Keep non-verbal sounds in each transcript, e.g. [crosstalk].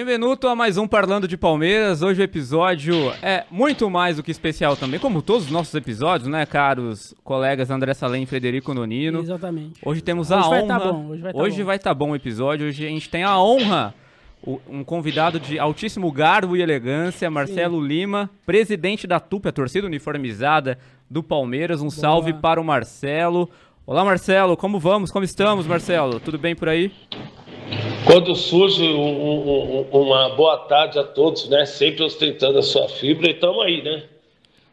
Benvenuto a mais um Parlando de Palmeiras. Hoje o episódio é muito mais do que especial também, como todos os nossos episódios, né, caros colegas André Salem e Frederico Nonino. Exatamente. Hoje temos Hoje a vai honra. tá bom, hoje vai tá hoje bom. vai tá bom o episódio. Hoje a gente tem a honra, um convidado de altíssimo garbo e elegância, Marcelo Lima, presidente da TUP, a torcida uniformizada do Palmeiras. Um salve para o Marcelo. Olá, Marcelo, como vamos? Como estamos, Marcelo? Tudo bem por aí? Quando surge um- um- um- uma boa tarde a todos, né? Sempre ostentando a sua fibra e estamos aí, né?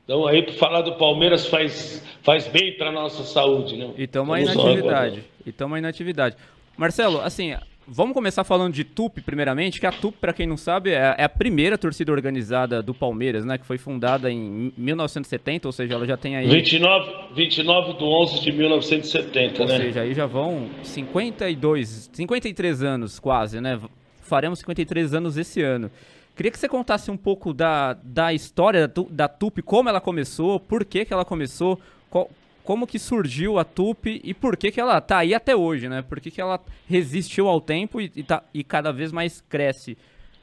Estamos aí para falar do Palmeiras faz, faz bem para nossa saúde, né? E estamos aí na atividade. E estamos aí na atividade. Marcelo, assim, vamos começar falando de TUP primeiramente, que a TUP, para quem não sabe, é é a primeira torcida organizada do Palmeiras, né? Que foi fundada em 1970, ou seja, ela já tem aí... 29, 29 de 11 de 1970, Ou né? seja, aí já vão 52, 53 anos quase, né? Faremos 53 anos esse ano. Queria que você contasse um pouco da, da história da TUP, como ela começou, por que, que ela começou, qual- como que surgiu a TUP e por que, que ela tá aí até hoje, né? Por que, que ela resistiu ao tempo e, e, tá- e cada vez mais cresce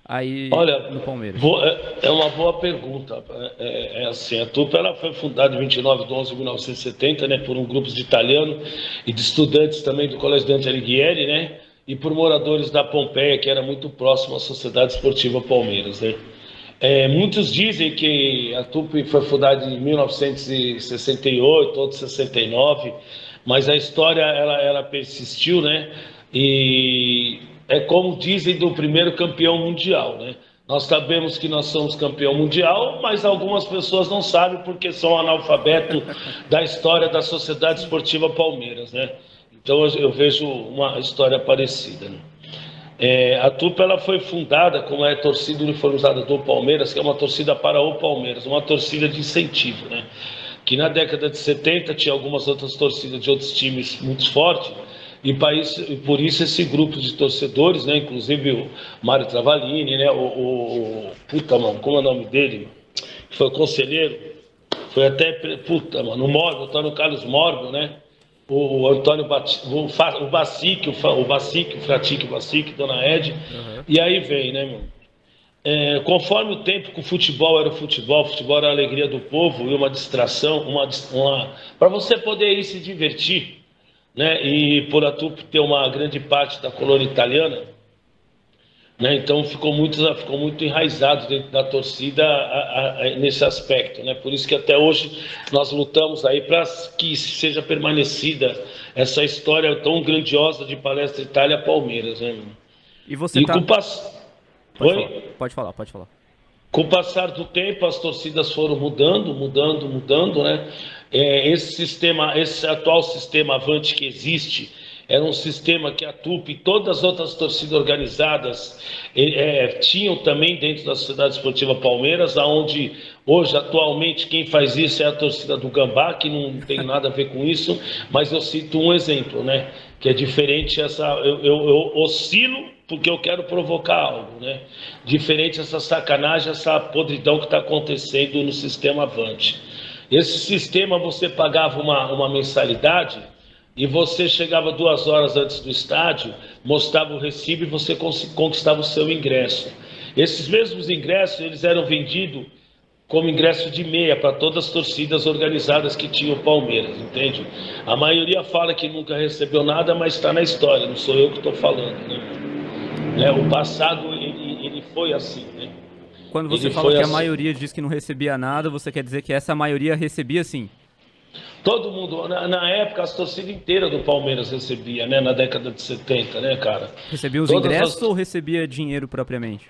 aí Olha, no Palmeiras. bo- é é uma boa pergunta. É, é assim, a TUP ela foi fundada em 29 de 11 de 1970, né, por um grupo de italianos e de estudantes também do Colégio Dante Alighieri, né, e por moradores da Pompeia, que era muito próximo à Sociedade Esportiva Palmeiras, né. É, muitos dizem que a TUP foi fundada em 1968, outros 69, mas a história ela, ela persistiu, né? E é como dizem do primeiro campeão mundial, né? Nós sabemos que nós somos campeão mundial, mas algumas pessoas não sabem porque são analfabetos [laughs] da história da Sociedade Esportiva Palmeiras, né? Então eu vejo uma história parecida. Né? É, a TUP ela foi fundada como é a torcida uniformizada do Palmeiras, que é uma torcida para o Palmeiras, uma torcida de incentivo, né? Que na década de 70 tinha algumas outras torcidas de outros times muito fortes, e, por isso esse grupo de torcedores, né? Inclusive o Mário Travalini, né? O, o, o- puta mano, como é o nome dele? Que foi conselheiro, foi até puta mano, o Morbo, Antônio Carlos Morbo, né? O Antônio Bati, o, Fa- o Bacique, o, Fa- o Bacique, o Fratique, o Bacique, Dona Ed, e aí vem, né, meu? É, conforme o tempo que o futebol era o futebol, o futebol era a alegria do povo e uma distração, uma, uma para você poder ir se divertir, né? E por a TUP ter uma grande parte da colônia italiana, né? Então ficou muito, ficou muito enraizado dentro da torcida a- a- nesse aspecto, né? Por isso que até hoje nós lutamos aí para que seja permanecida essa história tão grandiosa de Palestra Itália Palmeiras, né? E você E tá... pass... Pode falar, pode falar, pode falar. Com o passar do tempo, as torcidas foram mudando, mudando, mudando, né? É, esse sistema, esse atual sistema avante que existe, era um sistema que a TUP e todas as outras torcidas organizadas eh, tinham também dentro da Sociedade Esportiva Palmeiras, aonde hoje, atualmente, quem faz isso é a torcida do Gambá, que não tem [laughs] nada a ver com isso, mas eu cito um exemplo, né? Que é diferente essa. Eu, eu, eu oscilo porque eu quero provocar algo, né? Diferente essa sacanagem, essa podridão que está acontecendo no sistema Avante. Esse sistema você pagava uma, uma mensalidade e você chegava duas horas antes do estádio, mostrava o recibo e você conquistava o seu ingresso. Esses mesmos ingressos eles eram vendidos como ingresso de meia para todas as torcidas organizadas que tinham o Palmeiras, entende? A maioria fala que nunca recebeu nada, mas está na história, não sou eu que estou falando, né? Né, O passado ele, ele foi assim, né? Quando você Ele fala que a assim. maioria diz que não recebia nada, você quer dizer que essa maioria recebia sim? Todo mundo, na, na época, as torcidas inteiras do Palmeiras recebia, né? Na década de 70, né, cara? Recebia os Todas ingressos as- ou recebia dinheiro propriamente?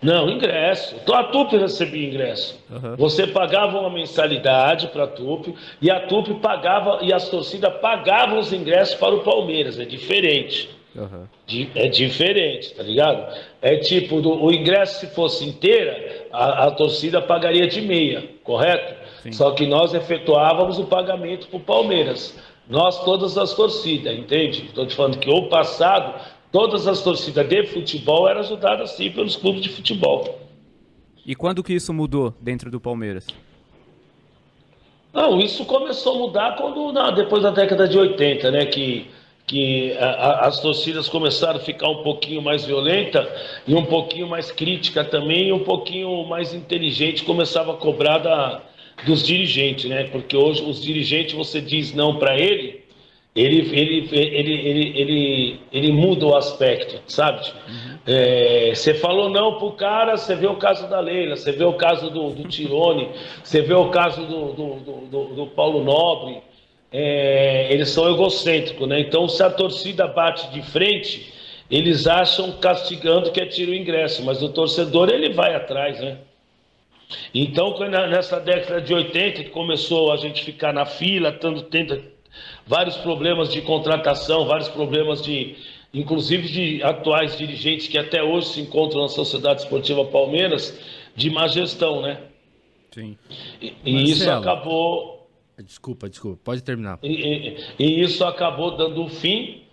Não, ingresso. Então a TUP recebia ingresso. Aham. Você pagava uma mensalidade para a TUP e a TUP pagava e as torcidas pagavam os ingressos para o Palmeiras. É diferente. Di- É diferente, tá ligado? É tipo, do- o ingresso, se fosse inteira, a, a torcida pagaria de meia, correto? Sim. Só que nós efetuávamos o pagamento para o Palmeiras. Nós, todas as torcidas, entende? Estou te falando que o passado, todas as torcidas de futebol eram ajudadas sim pelos clubes de futebol. E quando que isso mudou dentro do Palmeiras? Não, isso começou a mudar quando, depois da década de 80, né? Que que a, as torcidas começaram a ficar um pouquinho mais violenta e um pouquinho mais crítica também, e um pouquinho mais inteligente começava a cobrar da, dos dirigentes, né? Porque hoje os dirigentes você diz não para ele, ele, ele, ele, ele, ele, muda o aspecto, sabe? Uhum. É, você falou não pro cara, você vê o caso da Leila, você vê o caso do, do Tirone, você vê o caso do, do, do, Paulo Nobre, é, eles são egocêntricos, né? Então, se a torcida bate de frente, eles acham castigando que é tiro o ingresso, mas o torcedor ele vai atrás, né? Então, nessa década de 80, que começou a gente ficar na fila, tendo, tendo vários problemas de contratação, vários problemas de, inclusive de atuais dirigentes que até hoje se encontram na Sociedade Esportiva Palmeiras, de má gestão, né? Sim. E, e isso acabou Desculpa, desculpa, pode terminar. E, e, e, isso acabou dando um fim,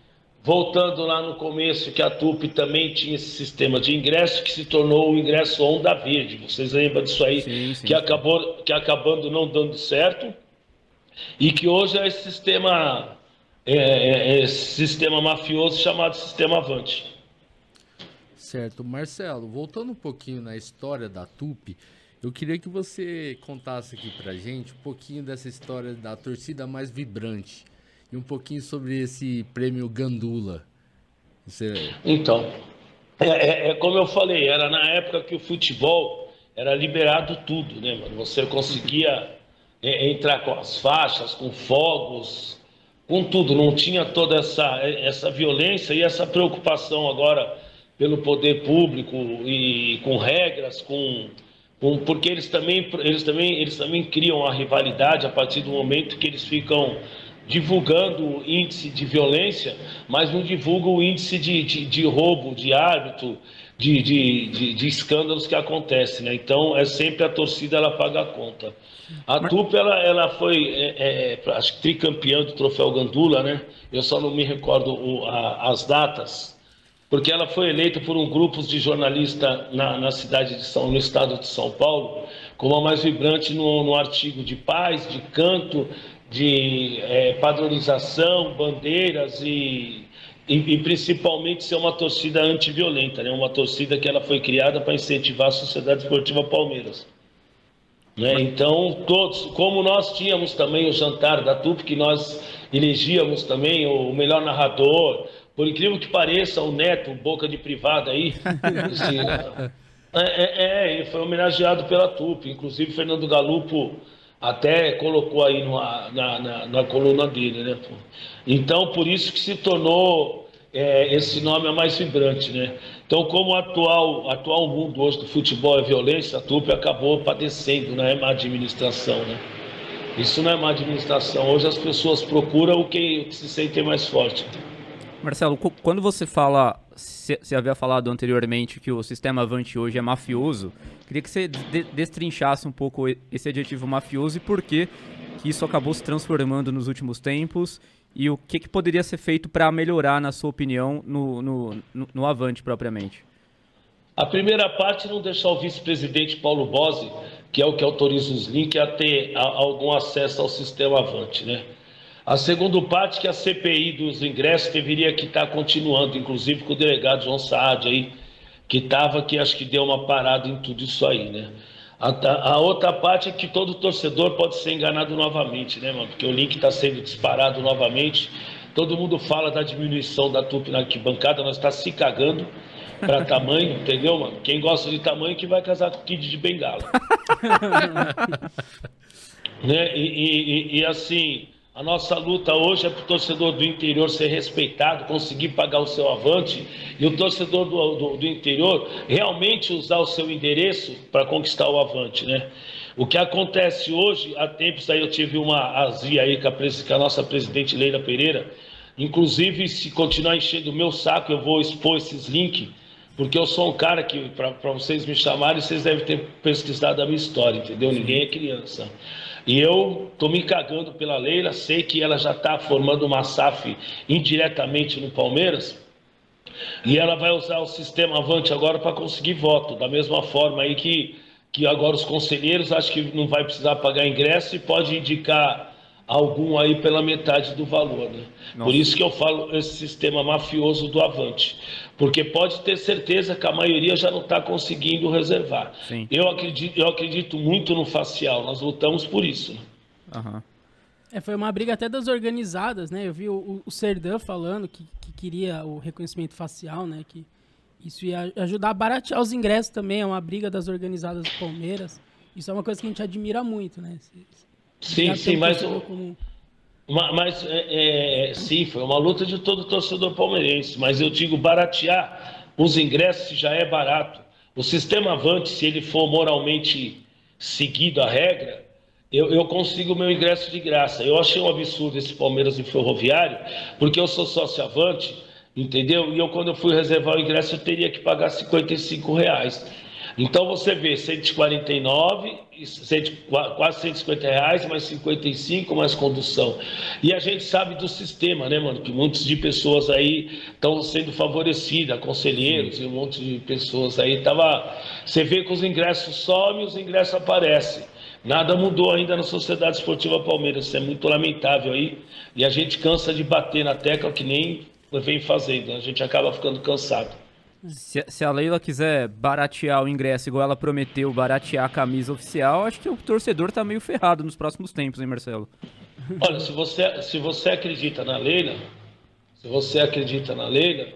voltando lá no começo, que a TUP também tinha esse sistema de ingresso, que se tornou o ingresso Onda Verde. Vocês lembram disso aí? Sim, sim, que, acabou, que acabando não dando certo, e que hoje é esse sistema, é, é, é esse sistema mafioso chamado Sistema Avante. Certo. Marcelo, voltando um pouquinho na história da TUP, eu queria que você contasse aqui pra gente um pouquinho dessa história da torcida mais vibrante um pouquinho sobre esse prêmio Gandula. Você... Então, é, é, é, como eu falei, era na época que o futebol era liberado tudo, né, mano? Você conseguia é, entrar com as faixas, com fogos, com tudo. Não tinha toda essa, essa violência e essa preocupação agora pelo poder público e com regras, com porque eles também, eles, também, eles também criam a rivalidade a partir do momento que eles ficam divulgando o índice de violência, mas não divulgam o índice de, de, de roubo, de árbitro, de, de, de, escândalos que acontecem. Né? Então, é sempre a torcida ela paga a conta. A mas... TUP ela, ela foi, é, é, acho que tricampeã do Troféu Gandula, né? Eu só não me recordo o, a, as datas, porque ela foi eleita por um grupo de jornalistas na, na, cidade de São, no estado de São Paulo, como a mais vibrante no, no artigo de paz, de canto, de é, padronização, bandeiras e, e, e, principalmente ser uma torcida antiviolenta, né? uma torcida que ela foi criada para incentivar a Sociedade Esportiva Palmeiras. Né? Então, todos, como nós tínhamos também o jantar da TUP, que nós elegíamos também o melhor narrador, por incrível que pareça, o neto, boca de privada aí, [laughs] esse, é, é, é, ele foi homenageado pela TUP. Inclusive, Fernando Galupo até colocou aí numa, na, na, na, coluna dele, né? Então, por isso que se tornou é, esse nome é mais vibrante, né? Então, como o atual, atual mundo hoje do futebol é violência, a TUP acabou padecendo, não é má administração, né? Isso não é má administração. Hoje as pessoas procuram o que, o que se sentem mais forte. Marcelo, quando você fala, você havia falado anteriormente que o sistema Avante hoje é mafioso, queria que você destrinchasse um pouco esse adjetivo mafioso e por que isso acabou se transformando nos últimos tempos e o que, que poderia ser feito para melhorar, na sua opinião, no, no, no, Avante propriamente. A primeira parte não deixar o vice-presidente Paulo Bose, que é o que autoriza os links, a ter algum acesso ao sistema Avante, né? A segunda parte que a CPI dos ingressos deveria que estar tá continuando, inclusive com o delegado João Saad aí, que estava que acho que deu uma parada em tudo isso aí, né? A, a, outra parte é que todo torcedor pode ser enganado novamente, né, mano? Porque o link está sendo disparado novamente. Todo mundo fala da diminuição da TUP na arquibancada, nós está se cagando para [laughs] tamanho, entendeu, mano? Quem gosta de tamanho que vai casar com o Kid de Bengala. [laughs] né? E, e, e, assim, a nossa luta hoje é para o torcedor do interior ser respeitado, conseguir pagar o seu avante e o torcedor do, do, do interior realmente usar o seu endereço para conquistar o avante, né? O que acontece hoje, há tempos aí eu tive uma azia aí com a, com a nossa presidente Leila Pereira, inclusive se continuar enchendo o meu saco eu vou expor esses links, porque eu sou um cara que, para vocês me chamarem, vocês devem ter pesquisado a minha história, entendeu? Ninguém é criança. E eu estou me cagando pela Leila, sei que ela já está formando uma SAF indiretamente no Palmeiras. E ela vai usar o sistema Avante agora para conseguir voto. Da mesma forma aí que, que agora os conselheiros acho que não vai precisar pagar ingresso e pode indicar algum aí pela metade do valor. Né? Por isso que eu falo esse sistema mafioso do Avante. Porque pode ter certeza que a maioria já não está conseguindo reservar. Eu acredito, eu acredito muito no facial, nós lutamos por isso. Né? Uhum. É, foi uma briga até das organizadas, né? Eu vi o, o Serdã falando que, que queria o reconhecimento facial, né? Que isso ia ajudar a baratear os ingressos também, é uma briga das organizadas do Palmeiras. Isso é uma coisa que a gente admira muito, né? Sim, sim, mas, como... mas é, é, sim, foi uma luta de todo torcedor palmeirense, mas eu digo baratear os ingressos já é barato. O sistema Avante, se ele for moralmente seguido a regra, eu, eu consigo o meu ingresso de graça. Eu achei um absurdo esse Palmeiras e Ferroviário, porque eu sou sócio Avante, entendeu? E eu, quando eu fui reservar o ingresso, eu teria que pagar 55 reais. Então você vê 149, quase 150 reais, mais 55, mais condução. E a gente sabe do sistema, né, mano? Que muitas de pessoas aí estão sendo favorecidas, conselheiros e um monte de pessoas aí. Tava... Você vê que os ingressos somem e os ingressos aparecem. Nada mudou ainda na Sociedade Esportiva Palmeiras, isso é muito lamentável aí. E a gente cansa de bater na tecla que nem vem fazendo, a gente acaba ficando cansado. Se, se, a Leila quiser baratear o ingresso igual ela prometeu, baratear a camisa oficial, acho que o torcedor tá meio ferrado nos próximos tempos, hein, Marcelo? Olha, se você, se você acredita na Leila, se você acredita na Leila,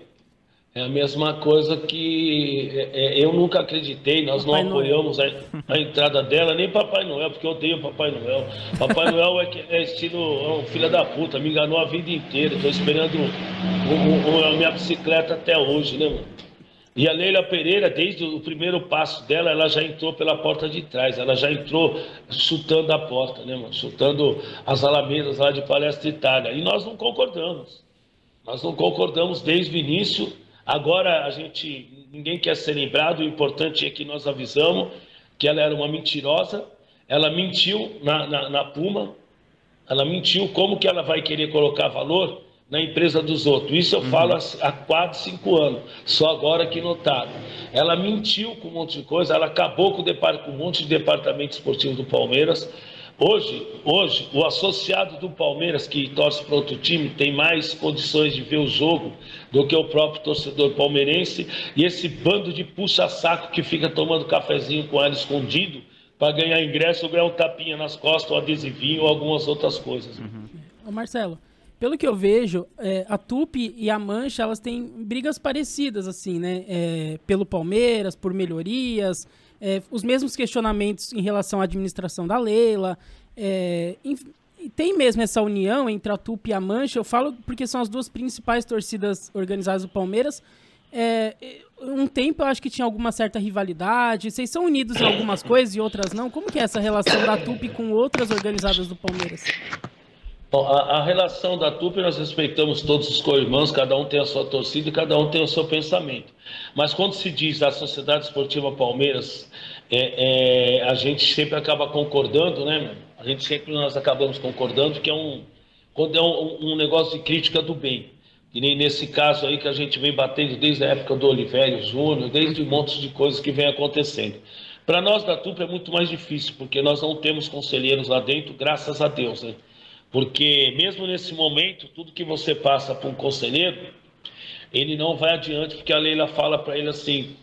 é a mesma coisa que é, é eu nunca acreditei, nós Papai não apoiamos a, a, entrada dela, nem Papai Noel, porque eu odeio Papai Noel. Papai Noel é, é estilo, é um filho da puta, me enganou a vida inteira. Estou esperando o, o, a minha bicicleta até hoje, né, mano? E a Leila Pereira, desde o primeiro passo dela, ela já entrou pela porta de trás, ela já entrou chutando a porta, né, mano? Chutando as alamedas lá de Palestra Itália. E nós não concordamos. Nós não concordamos desde o início. Agora a gente, ninguém quer ser lembrado, o importante é que nós avisamos que ela era uma mentirosa, ela mentiu na, na, na Puma, ela mentiu como que ela vai querer colocar valor na empresa dos outros. Isso eu uhum. falo há quatro, cinco anos, só agora que notaram. Ela mentiu com um monte de coisa, ela acabou com, com um monte de departamento esportivo do Palmeiras. Hoje, hoje, o associado do Palmeiras que torce para outro time tem mais condições de ver o jogo do que o próprio torcedor palmeirense. E esse bando de puxa-saco que fica tomando cafezinho com ela escondido para ganhar ingresso ou ganhar um tapinha nas costas, um adesivinho ou algumas outras coisas. Uhum. Ô Marcelo, pelo que eu vejo, é, a Tupi e a Mancha, elas têm brigas parecidas, assim, né? É, pelo Palmeiras, por melhorias, é, os mesmos questionamentos em relação à administração da Leila. É, tem mesmo essa união entre a Tupi e a Mancha. Eu falo porque são as duas principais torcidas organizadas do Palmeiras. É, um tempo eu acho que tinha alguma certa rivalidade. Vocês são unidos em algumas coisas e outras não. Como que é essa relação da Tupi com outras organizadas do Palmeiras? Bom, a, a, relação da TUP, nós respeitamos todos os co-irmãos, cada um tem a sua torcida e cada um tem o seu pensamento. Mas quando se diz a Sociedade Esportiva Palmeiras, é, é, a gente sempre acaba concordando, né? A gente sempre nós acabamos concordando que é um, quando é um, um negócio de crítica do bem. E nem nesse caso aí que a gente vem batendo desde a época do Olivério Júnior, desde um monte de coisas que vem acontecendo. Para nós da TUP é muito mais difícil, porque nós não temos conselheiros lá dentro, graças a Deus, né? Porque mesmo nesse momento, tudo que você passa para um conselheiro, ele não vai adiante, porque a Leila fala para ele assim: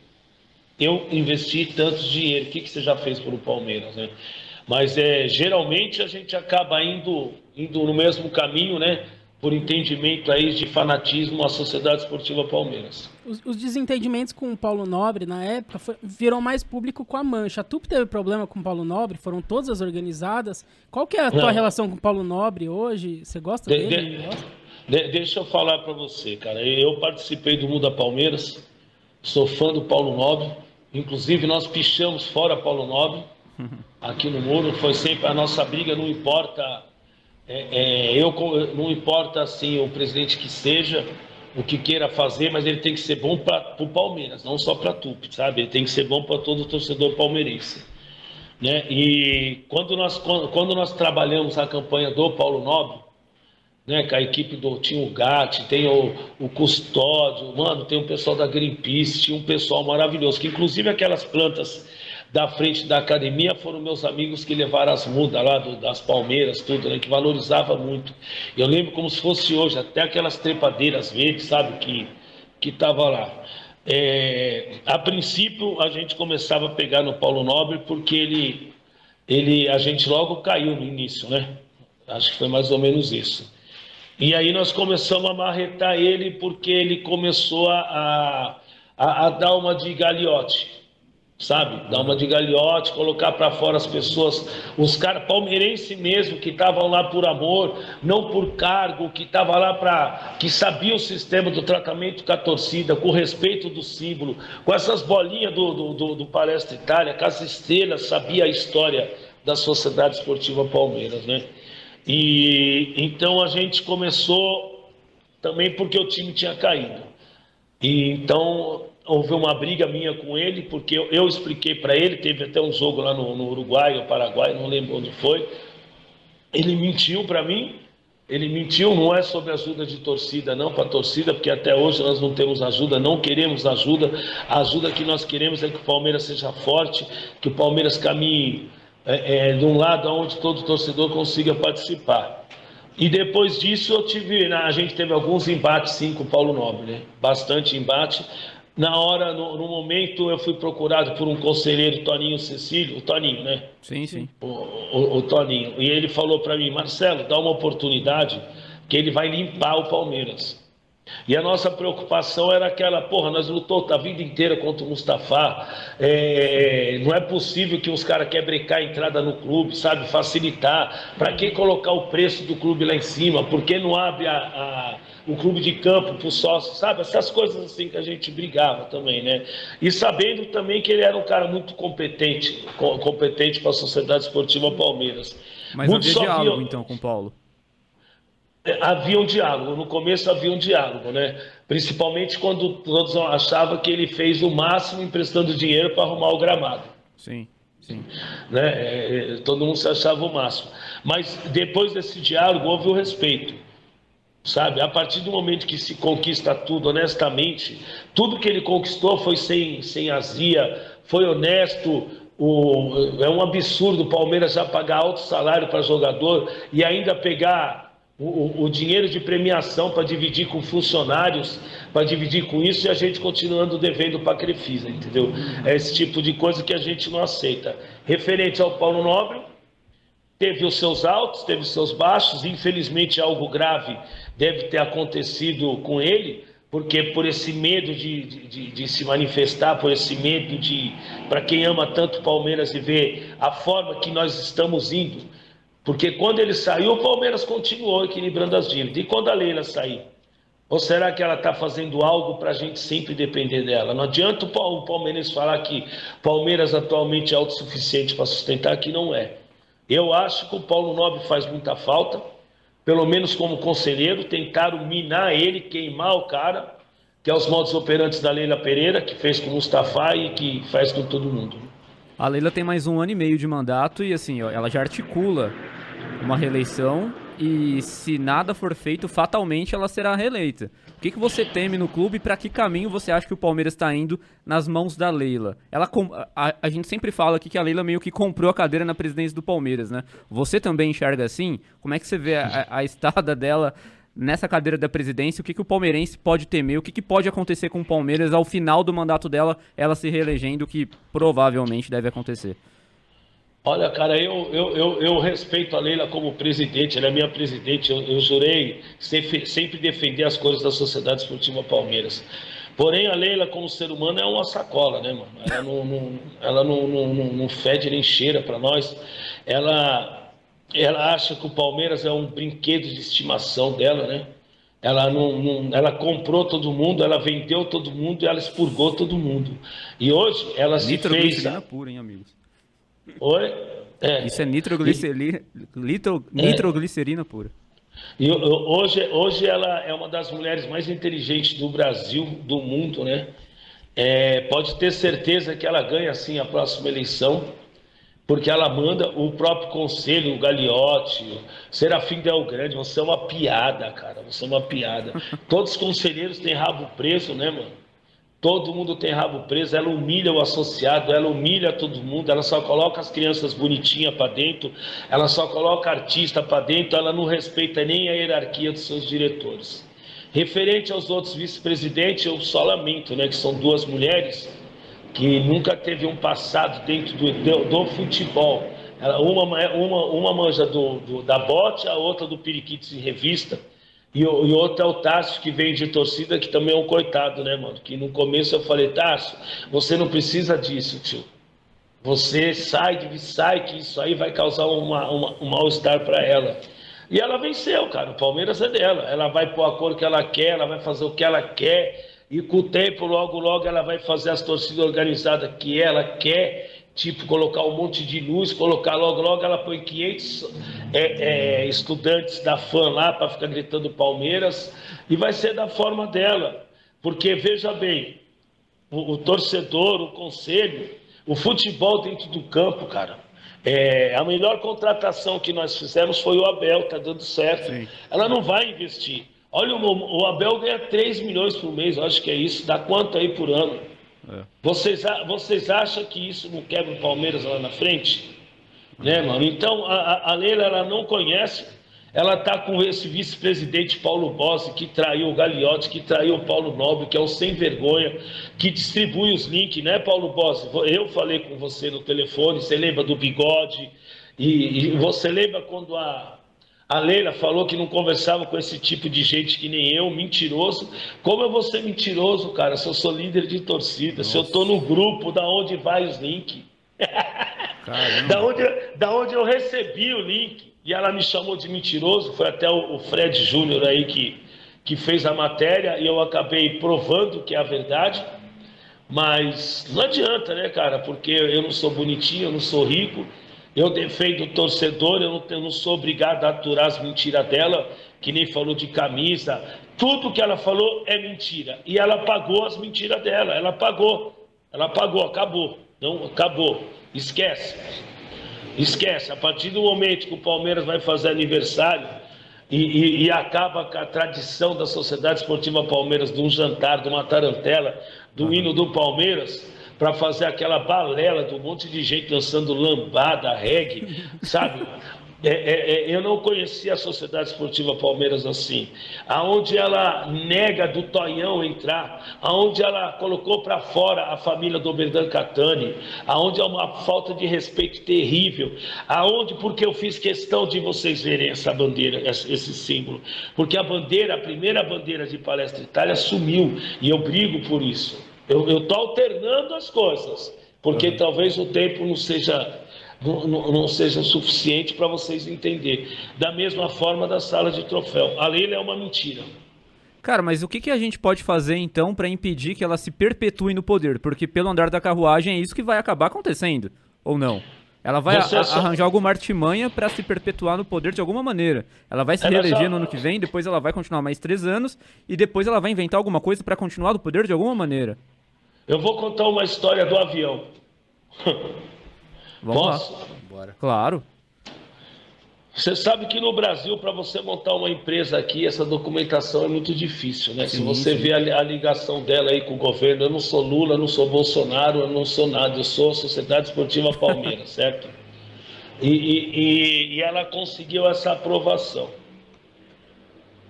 eu investi tanto dinheiro, o que, que você já fez pelo Palmeiras, né? Mas é, geralmente a gente acaba indo, indo no mesmo caminho, né? Por entendimento aí de fanatismo à Sociedade Esportiva Palmeiras. Os, os desentendimentos com o Paulo Nobre na época foi, viram mais público com a Mancha. A TUP teve problema com o Paulo Nobre, foram todas as organizadas. Qual que é a tua Não. relação com o Paulo Nobre hoje? Você gosta de, dele? De, de, deixa eu falar para você, cara. Eu participei do Muda Palmeiras, sou fã do Paulo Nobre. Inclusive, nós pichamos fora Paulo Nobre [laughs] aqui no Muro. Foi sempre a nossa briga, não importa é, é, eu não importa assim o presidente que seja, o que queira fazer, mas ele tem que ser bom para o Palmeiras, não só para Tupi, sabe? Ele tem que ser bom para todo torcedor palmeirense. Né? E quando nós, quando, nós trabalhamos a campanha do Paulo Nobre, né, com a equipe do tinha o Gatti, tem o, o Custódio, mano, tem o pessoal da Greenpeace, tinha um pessoal maravilhoso, que inclusive aquelas plantas da frente da academia foram meus amigos que levaram as mudas lá do, das palmeiras, tudo, né? Que valorizava muito. Eu lembro como se fosse hoje, até aquelas trepadeiras verdes, sabe, que, que tava lá. É, a princípio, a gente começava a pegar no Paulo Nobre porque ele, ele, a gente logo caiu no início, né? Acho que foi mais ou menos isso. E aí nós começamos a marretar ele porque ele começou a, a, a dar uma de galiote, sabe? Dar uma de galiote, colocar para fora as pessoas, os caras palmeirenses mesmo que estavam lá por amor, não por cargo, que estavam lá para que sabia o sistema do tratamento com a torcida, com o respeito do símbolo, com essas bolinhas do, do, do, do Palestra Itália, com as estrelas, sabia a história da Sociedade Esportiva Palmeiras, né? E então a gente começou também porque o time tinha caído. E então houve uma briga minha com ele, porque eu, eu expliquei para ele, teve até um jogo lá no, no Uruguai ou Paraguai, não lembro onde foi. Ele mentiu para mim, ele mentiu, não é sobre ajuda de torcida, não, para torcida, porque até hoje nós não temos ajuda, não queremos ajuda. A ajuda que nós queremos é que o Palmeiras seja forte, que o Palmeiras caminhe é, é, de um lado onde todo torcedor consiga participar. E depois disso eu tive, a gente teve alguns embates sim com o Paulo Nobre, né? bastante embate. Na hora, no, no, momento, eu fui procurado por um conselheiro, Toninho Cecílio, o Toninho, né? Sim, sim. O, o, o Toninho. E ele falou para mim, Marcelo, dá uma oportunidade que ele vai limpar o Palmeiras. E a nossa preocupação era aquela, porra, nós lutou a vida inteira contra o Mustafa. É, não é possível que os caras querem brecar a entrada no clube, sabe? Facilitar. Para que colocar o preço do clube lá em cima? Por que não abre a, a, o clube de campo para o sócio, sabe? Essas coisas assim que a gente brigava também, né? E sabendo também que ele era um cara muito competente, competente para a Sociedade Esportiva Palmeiras. Mas muito havia diálogo, então, com o Paulo havia um diálogo, no começo havia um diálogo, né? Principalmente quando todos achavam que ele fez o máximo emprestando dinheiro para arrumar o gramado. Sim, sim. Né? É, é, todo mundo se achava o máximo. Mas depois desse diálogo houve o respeito. Sabe? A partir do momento que se conquista tudo honestamente, tudo que ele conquistou foi sem, sem azia, foi honesto, o, é um absurdo o Palmeiras já pagar alto salário para jogador e ainda pegar o, o, dinheiro de premiação para dividir com funcionários, para dividir com isso e a gente continuando devendo para a Crefisa, entendeu? É esse tipo de coisa que a gente não aceita. Referente ao Paulo Nobre, teve os seus altos, teve os seus baixos, infelizmente algo grave deve ter acontecido com ele, porque por esse medo de, de, de se manifestar, por esse medo de, para quem ama tanto Palmeiras e vê a forma que nós estamos indo, porque quando ele saiu, o Palmeiras continuou equilibrando as dívidas. E quando a Leila sair? Ou será que ela está fazendo algo para a gente sempre depender dela? Não adianta o Palmeiras falar que Palmeiras atualmente é autossuficiente para sustentar, que não é. Eu acho que o Paulo Nobre faz muita falta, pelo menos como conselheiro, tentaram minar ele, queimar o cara, que é os modos operantes da Leila Pereira, que fez com o Mustafa e que faz com todo mundo. A Leila tem mais um ano e meio de mandato e assim, ela já articula uma reeleição e se nada for feito, fatalmente ela será reeleita. O que, que você teme no clube e para que caminho você acha que o Palmeiras está indo nas mãos da Leila? Ela, a, a, gente sempre fala aqui que a Leila meio que comprou a cadeira na presidência do Palmeiras, né? Você também enxerga assim? Como é que você vê a, a estada dela nessa cadeira da presidência? O que, que o palmeirense pode temer? O que, que pode acontecer com o Palmeiras ao final do mandato dela, ela se reelegendo, que provavelmente deve acontecer? Olha, cara, eu, eu, eu, eu, respeito a Leila como presidente, ela é minha presidente, eu, eu jurei sempre defender as coisas da Sociedade Esportiva Palmeiras. Porém, a Leila, como ser humano, é uma sacola, né, mano? Ela não, não ela não, não, não, fede nem cheira para nós. Ela, ela acha que o Palmeiras é um brinquedo de estimação dela, né? Ela, não, não, ela comprou todo mundo, ela vendeu todo mundo e ela expurgou todo mundo. E hoje ela se fez... pura, hein, amigos? Oi? É. Isso é nitroglicerina, litro, nitroglicerina é. pura. E hoje, hoje ela é uma das mulheres mais inteligentes do Brasil, do mundo, né? É, pode ter certeza que ela ganha sim a próxima eleição, porque ela manda o próprio conselho, o Gagliotti, o Serafim Del Grande, você é uma piada, cara, você é uma piada. [laughs] Todos os conselheiros têm rabo preso, né, mano? Todo mundo tem rabo preso, ela humilha o associado, ela humilha todo mundo, ela só coloca as crianças bonitinhas para dentro, ela só coloca artista para dentro, ela não respeita nem a hierarquia dos seus diretores. Referente aos outros vice-presidentes, eu só lamento, né, que são duas mulheres que nunca teve um passado dentro do, do, do futebol. Ela, uma, uma, uma manja do, do, da bote, a outra do periquitos em revista. E, e outro é o Tássio, que vem de torcida, que também é um coitado, né, mano? Que no começo eu falei, Tássio, você não precisa disso, tio. Você sai, sai, que isso aí vai causar uma, uma, um mal-estar para ela. E ela venceu, cara. O Palmeiras é dela. Ela vai pôr a cor que ela quer, ela vai fazer o que ela quer. E com o tempo, logo, logo, ela vai fazer as torcidas organizadas que ela quer tipo colocar um monte de luz, colocar logo, logo ela põe 500 é, é, estudantes da fã lá para ficar gritando Palmeiras e vai ser da forma dela, porque veja bem, o, o torcedor, o conselho, o futebol dentro do campo, cara. É, a melhor contratação que nós fizemos foi o Abel, tá dando certo. Sim. Ela não vai investir. Olha, o, o Abel ganha 3 milhões por mês, acho que é isso. Dá quanto aí por ano? É. Vocês, vocês acham que isso não quebra o Palmeiras lá na frente? Né, mano? Então, a, a Leila, ela não conhece, ela está com esse vice-presidente Paulo Bossi, que traiu o Gagliotti, que traiu o Paulo Nobre, que é o sem vergonha, que distribui os links, né, Paulo Bossi? Eu falei com você no telefone, você lembra do bigode? E, e você lembra quando a, a Leila falou que não conversava com esse tipo de gente que nem eu, mentiroso. Como eu vou ser mentiroso, cara? Se eu sou líder de torcida, Nossa. se eu tô no grupo, da onde vai os links? [laughs] da, onde, da onde eu recebi o link e ela me chamou de mentiroso, foi até o, o Fred Júnior aí que, que fez a matéria e eu acabei provando que é a verdade. Mas não adianta, né, cara? Porque eu não sou bonitinho, eu não sou rico, eu defendo o torcedor, eu não, eu não sou obrigado a aturar as mentiras dela, que nem falou de camisa. Tudo que ela falou é mentira. E ela pagou as mentiras dela, ela pagou. Ela pagou, acabou. Não, acabou. Esquece. Esquece. A partir do momento que o Palmeiras vai fazer aniversário e, e, e acaba com a tradição da Sociedade Esportiva Palmeiras de um jantar, de uma tarantela, do hino do Palmeiras para fazer aquela balela um monte de gente dançando lambada, reggae, [laughs] sabe? É, é, é, eu não conhecia a Sociedade Esportiva Palmeiras assim, aonde ela nega do Tonhão entrar, aonde ela colocou para fora a família do Oberdan Catani, aonde é uma falta de respeito terrível, aonde porque eu fiz questão de vocês verem essa bandeira, esse símbolo, porque a bandeira, a primeira bandeira de Palestra Itália sumiu e eu brigo por isso. Eu estou alternando as coisas, porque uhum. talvez o tempo não seja, não, não seja suficiente para vocês entenderem. Da mesma forma da sala de troféu. A Leila é uma mentira. Cara, mas o que, que a gente pode fazer então para impedir que ela se perpetue no poder? Porque pelo andar da carruagem é isso que vai acabar acontecendo, ou não? Ela vai a, só... arranjar alguma artimanha para se perpetuar no poder de alguma maneira. Ela vai se reeleger só... no ano que vem, depois ela vai continuar mais três anos e depois ela vai inventar alguma coisa para continuar no poder de alguma maneira. Eu vou contar uma história do avião. Vamos Posso? lá. Bora. Claro. Você sabe que no Brasil, para você montar uma empresa aqui, essa documentação é muito difícil, né? Sim, Se você sim. vê a, a, ligação dela aí com o governo, eu não sou Lula, eu não sou Bolsonaro, eu não sou nada, eu sou Sociedade Esportiva Palmeiras, [laughs] certo? E, e, e, ela conseguiu essa aprovação.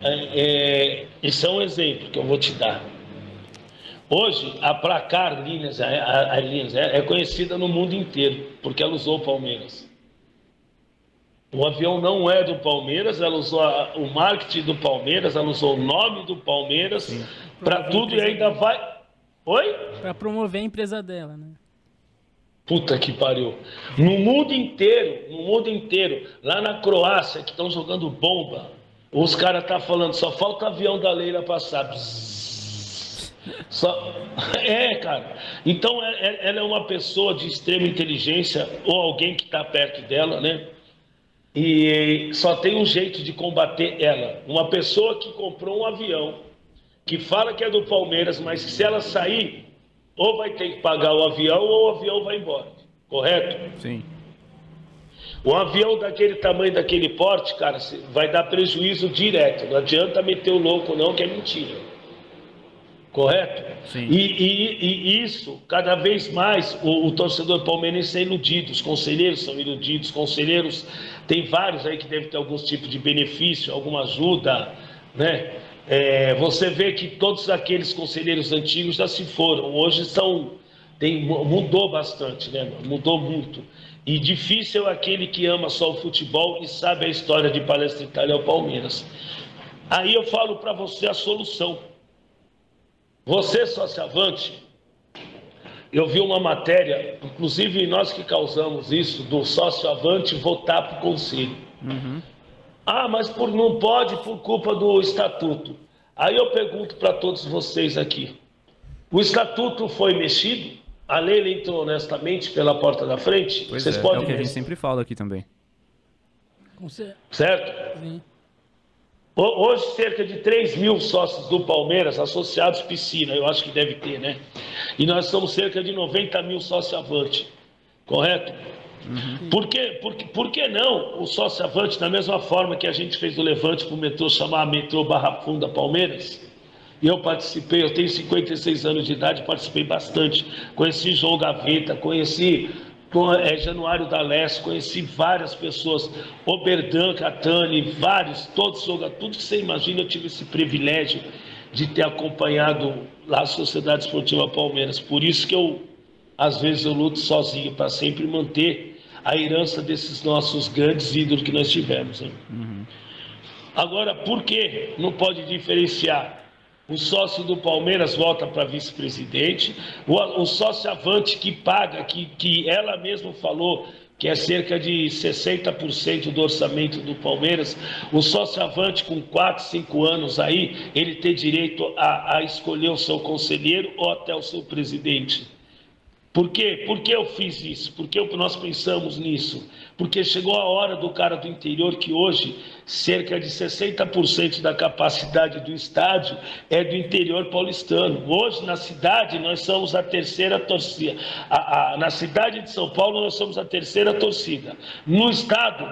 É, é, isso é um exemplo que eu vou te dar. Hoje, a Placar Linhas Airlines é, conhecida no mundo inteiro, porque ela usou o Palmeiras. O avião não é do Palmeiras, ela usou a, o marketing do Palmeiras, ela usou o nome do Palmeiras para tudo e ainda vai. Oi? Para promover a empresa dela, né? Puta que pariu. No mundo inteiro, no mundo inteiro, lá na Croácia, que estão jogando bomba, os caras tá falando, só falta avião da Leila passar. Bzzz. Só... [laughs] É, cara. Então, é, é, ela é uma pessoa de extrema inteligência, ou alguém que está perto dela, né? E só tem um jeito de combater ela. Uma pessoa que comprou um avião, que fala que é do Palmeiras, mas que se ela sair, ou vai ter que pagar o avião, ou o avião vai embora. Correto? Sim. Um avião daquele tamanho, daquele porte, cara, vai dar prejuízo direto. Não adianta meter o louco, não, que é mentira. Correto? Sim. E, e, e, isso, cada vez mais, o, o, torcedor palmeirense é iludido, os conselheiros são iludidos, conselheiros, tem vários aí que devem ter alguns tipos de benefício, alguma ajuda, né? É, você vê que todos aqueles conselheiros antigos já se foram, hoje são, tem, mudou bastante, né? Mudou muito. E difícil é aquele que ama só o futebol e sabe a história de Palestra Itália ao Palmeiras. Aí eu falo para você a solução. Você, sociavante, eu vi uma matéria, inclusive nós que causamos isso, do sócio avante votar para o conselho. Uhum. Ah, mas por, não pode por culpa do estatuto. Aí eu pergunto para todos vocês aqui: o estatuto foi mexido? A lei entrou honestamente pela porta da frente? Pois vocês é, podem é o que a gente sempre fala aqui também. Certo? Sim. Hoje, cerca de 3 mil sócios do Palmeiras associados piscina, eu acho que deve ter, né? E nós somos cerca de 90 mil sócios avante, correto? Uhum. Por, que, por, por que não o sócio avante, da mesma forma que a gente fez o levante para o metrô chamar Metrô Barra Funda Palmeiras? Eu participei, eu tenho 56 anos de idade, participei bastante. Conheci João Gaveta, conheci é, Januário da Leste, conheci várias pessoas, Oberdan, Catani, vários, todos tudo que você imagina, eu tive esse privilégio de ter acompanhado lá a Sociedade Esportiva Palmeiras. Por isso que eu, às vezes, eu luto sozinho para sempre manter a herança desses nossos grandes ídolos que nós tivemos. Né? Uhum. Agora, por que não pode diferenciar? O sócio do Palmeiras volta para vice-presidente. O, o sócio avante que paga, que, que ela mesma falou que é cerca de 60% do orçamento do Palmeiras, o sócio avante com 4, 5 anos aí, ele tem direito a, a escolher o seu conselheiro ou até o seu presidente. Por quê? Por que eu fiz isso? Por que nós pensamos nisso? Porque chegou a hora do cara do interior que hoje cerca de 60% da capacidade do estádio é do interior paulistano. Hoje na cidade nós somos a terceira torcida. A, a, na cidade de São Paulo nós somos a terceira torcida. No estado,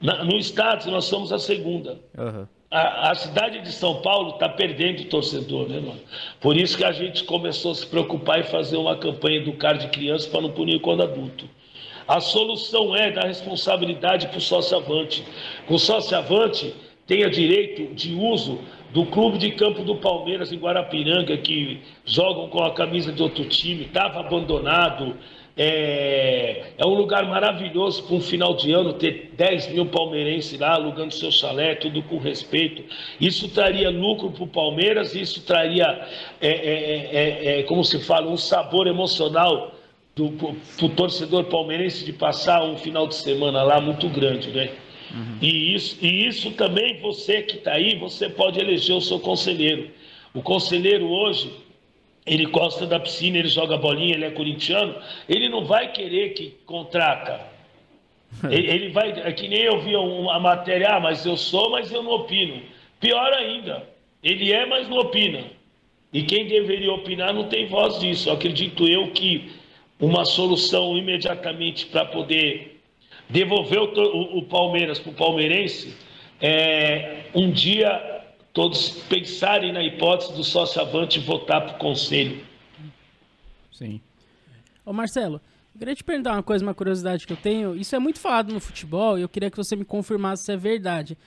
na, no estado nós somos a segunda. Uhum a, a, cidade de São Paulo está perdendo torcedor, né, mano? Por isso que a gente começou a se preocupar e fazer uma campanha educar de criança para não punir quando adulto. A solução é dar responsabilidade para o sócio avante. O sócio avante tenha direito de uso do clube de campo do Palmeiras em Guarapiranga, que jogam com a camisa de outro time, estava abandonado, é, é um lugar maravilhoso para um final de ano ter 10 mil palmeirenses lá alugando seu chalé, tudo com respeito. Isso traria lucro para o Palmeiras, isso traria, é, é, é, é como se fala, um sabor emocional para o torcedor palmeirense de passar um final de semana lá muito grande, né? Uhum. E, isso, e isso também, você que está aí, você pode eleger o seu conselheiro. O conselheiro hoje ele gosta da piscina, ele joga bolinha, ele é corintiano, ele não vai querer que contrata. [laughs] ele, ele, vai, é que nem eu vi uma matéria, ah, mas eu sou, mas eu não opino. Pior ainda, ele é, mas não opina. E quem deveria opinar não tem voz disso. Acredito eu que uma solução imediatamente para poder devolver o, o, o Palmeiras para o palmeirense é um dia todos pensarem na hipótese do sócio avante votar para o conselho. Sim. Ô Marcelo, eu queria te perguntar uma coisa, uma curiosidade que eu tenho. Isso é muito falado no futebol e eu queria que você me confirmasse se é verdade.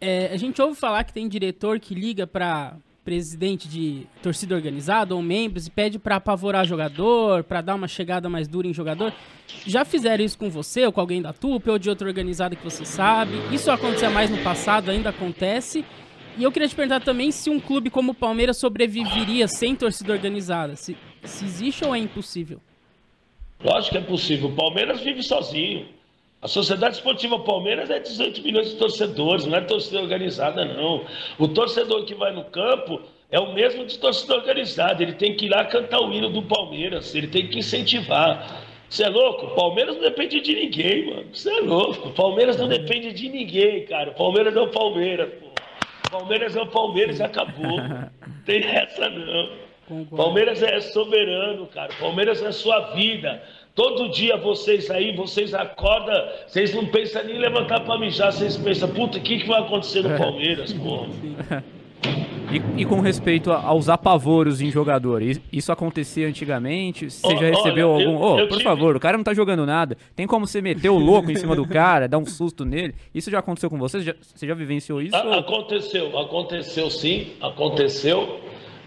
É, a gente ouve falar que tem diretor que liga para presidente de torcida organizada ou membros e pede para apavorar jogador, para dar uma chegada mais dura em jogador. Já fizeram isso com você ou com alguém da TUP ou de outra organizada que você sabe? Isso acontecia mais no passado, ainda acontece? E eu queria te perguntar também se um clube como o Palmeiras sobreviveria sem torcida organizada. Se, se existe ou é impossível? Lógico que é possível. O Palmeiras vive sozinho. A Sociedade Esportiva Palmeiras é 18 milhões de torcedores, não é torcida organizada, não. O torcedor que vai no campo é o mesmo de torcida organizada. Ele tem que ir lá cantar o hino do Palmeiras, ele tem que incentivar. Você é louco? O Palmeiras não depende de ninguém, mano. Você é louco. O Palmeiras não depende de ninguém, cara. O Palmeiras é o Palmeiras, pô. Palmeiras é o Palmeiras e acabou. Não tem essa não. Palmeiras é soberano, cara. Palmeiras é sua vida. Todo dia vocês aí, vocês acordam, vocês não pensam nem em levantar para mijar, vocês pensam, puta, o que, que vai acontecer no Palmeiras, [laughs] pô? E, e com respeito a- aos apavoros em jogador, isso acontecia antigamente? Você já recebeu olha, algum. eu- Ô, eu por tive- favor, o cara não tá jogando nada. Tem como você meter o [laughs] louco em cima do cara, dar um susto nele? Isso já aconteceu com você? Você já, você já vivenciou isso? A- ou- Aconteceu, aconteceu sim, aconteceu,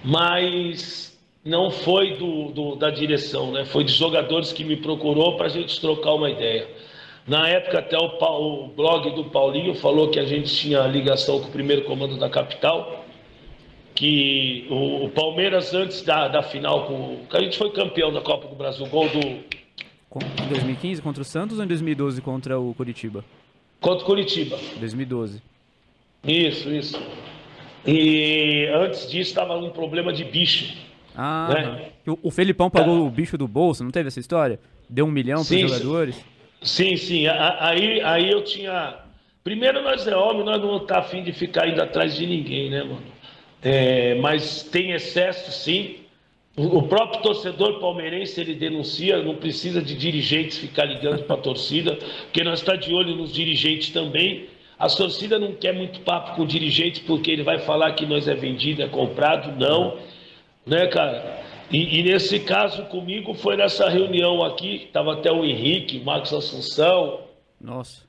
mas não foi do, do- da direção, né? Foi de jogadores que me procurou para a gente trocar uma ideia. Na época até o, o blog do Paulinho falou que a gente tinha ligação com o primeiro comando da capital, que o, o Palmeiras antes da, da final, com, que a gente foi campeão da Copa do Brasil, gol do Em 2015 contra o Santos ou em 2012 contra o Curitiba? contra o Curitiba. 2012. Isso, isso. E antes disso estava um problema de bicho. Ah, Né? o, o Felipão pagou o bicho do bolso, não teve essa história? Deu um milhão Sim, sim. jogadores? Sim, sim. Aí, aí eu tinha. Primeiro, nós é homem, nós não tá afim de ficar indo atrás de ninguém, né, mano? É, mas tem excesso, sim. O, o próprio torcedor palmeirense ele denuncia, não precisa de dirigentes ficar ligando para a torcida, porque nós está de olho nos dirigentes também. A torcida não quer muito papo com dirigentes, porque ele vai falar que nós é vendido, é comprado, não né, cara? E, e nesse caso comigo foi nessa reunião aqui, tava até o Henrique, o Marcos Assunção, Nossa.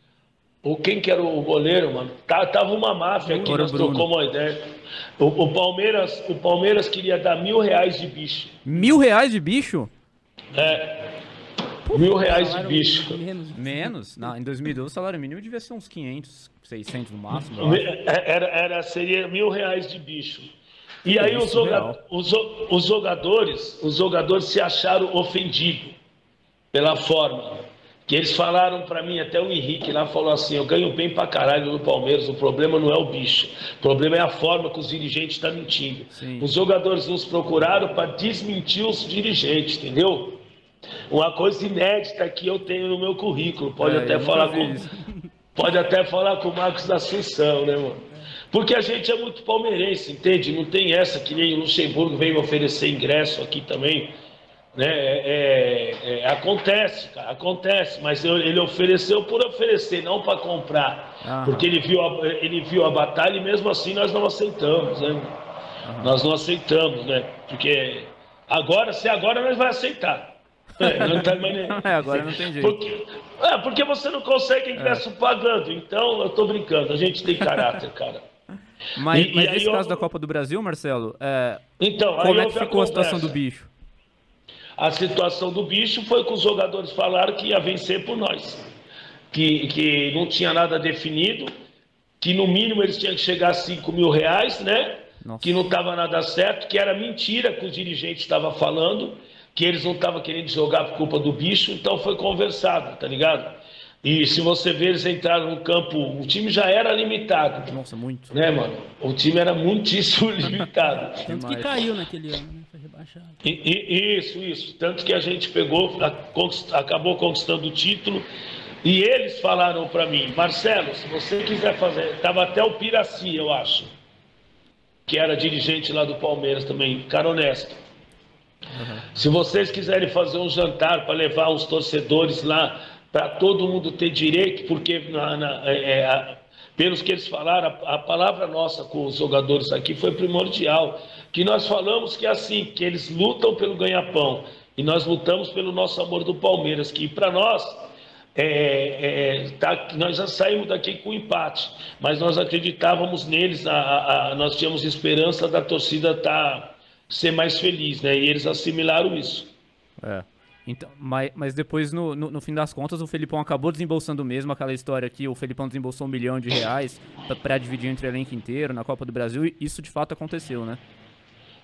o quem que era o goleiro, mano? Tá- Tava uma máfia aqui, Era o nós Bruno. trocamos uma ideia. O, o Palmeiras, o Palmeiras queria dar mil reais de bicho. Mil reais de bicho? É. Mil reais de bicho. menos. Menos? Não, em 2012 o salário mínimo devia ser uns 500, 600 no máximo. acho. Era, era, seria mil reais de bicho. E aí os, joga- real. os jo- os jogadores, os jogadores se acharam ofendidos pela forma que eles falaram para mim, até o Henrique lá falou assim, eu ganho bem pra caralho no Palmeiras, o problema não é o bicho, o problema é a forma que os dirigentes estão mentindo. Sim. Os jogadores nos procuraram para desmentir os dirigentes, entendeu? Uma coisa inédita que eu tenho no meu currículo, pode É, até falar com. Pode até falar com o Marcos da Assunção, né, mano? Porque a gente é muito palmeirense, entende? Não tem essa que nem o Luxemburgo veio oferecer ingresso aqui também. Né? É, é, é, acontece, cara, acontece, mas ele ofereceu por oferecer, não para comprar. Aham. Porque ele viu, a, ele viu a batalha e mesmo assim nós não aceitamos, né? Nós não aceitamos, né? Porque agora, se agora nós vai aceitar. É, não tá nem- [laughs] É, agora não tem jeito. porque, é, porque você não consegue ingresso pagando. Então, eu tô brincando. A gente tem caráter, cara. Mas, E- e mas aí nesse eu- caso da Copa do Brasil, Marcelo, é, Então, como é que ficou a situação conversa. do bicho? A situação do bicho foi que os jogadores falaram que ia vencer por nós. Que, que não tinha nada definido, que no mínimo eles tinham que chegar a 5 mil reais, né? Nossa. Que não estava nada certo, que era mentira que os dirigentes estavam falando, que eles não estavam querendo jogar por culpa do bicho, então foi conversado, tá ligado? E se você ver, eles entraram no campo, o time já era limitado, Nossa, muito. né, mano? O time era muitíssimo [laughs] limitado. Tanto que caiu naquele ano, né? Foi rebaixado. E- e- isso, isso. Tanto que a gente pegou, a- conquist- acabou conquistando o título. E eles falaram para mim, Marcelo, se você quiser fazer. Tava até o Piraci, eu acho. Que era dirigente lá do Palmeiras também, cara honesto. Se vocês quiserem fazer um jantar para levar os torcedores lá, para todo mundo ter direito, porque na- na- é, é, a- pelos que eles falaram, a, a palavra nossa com os jogadores aqui foi primordial. Que nós falamos que é assim, que eles lutam pelo ganha-pão e nós lutamos pelo nosso amor do Palmeiras, que para nós é, é, tá- nós já saímos daqui com empate, mas nós acreditávamos neles, a- a- nós tínhamos esperança da torcida tá, ser mais feliz, né? E eles assimilaram isso. É. Então, mas, mas depois, no, no, no fim das contas, o Felipão acabou desembolsando mesmo aquela história que o Felipão desembolsou um milhão de reais pra dividir entre o elenco inteiro na Copa do Brasil, e isso de fato aconteceu, né?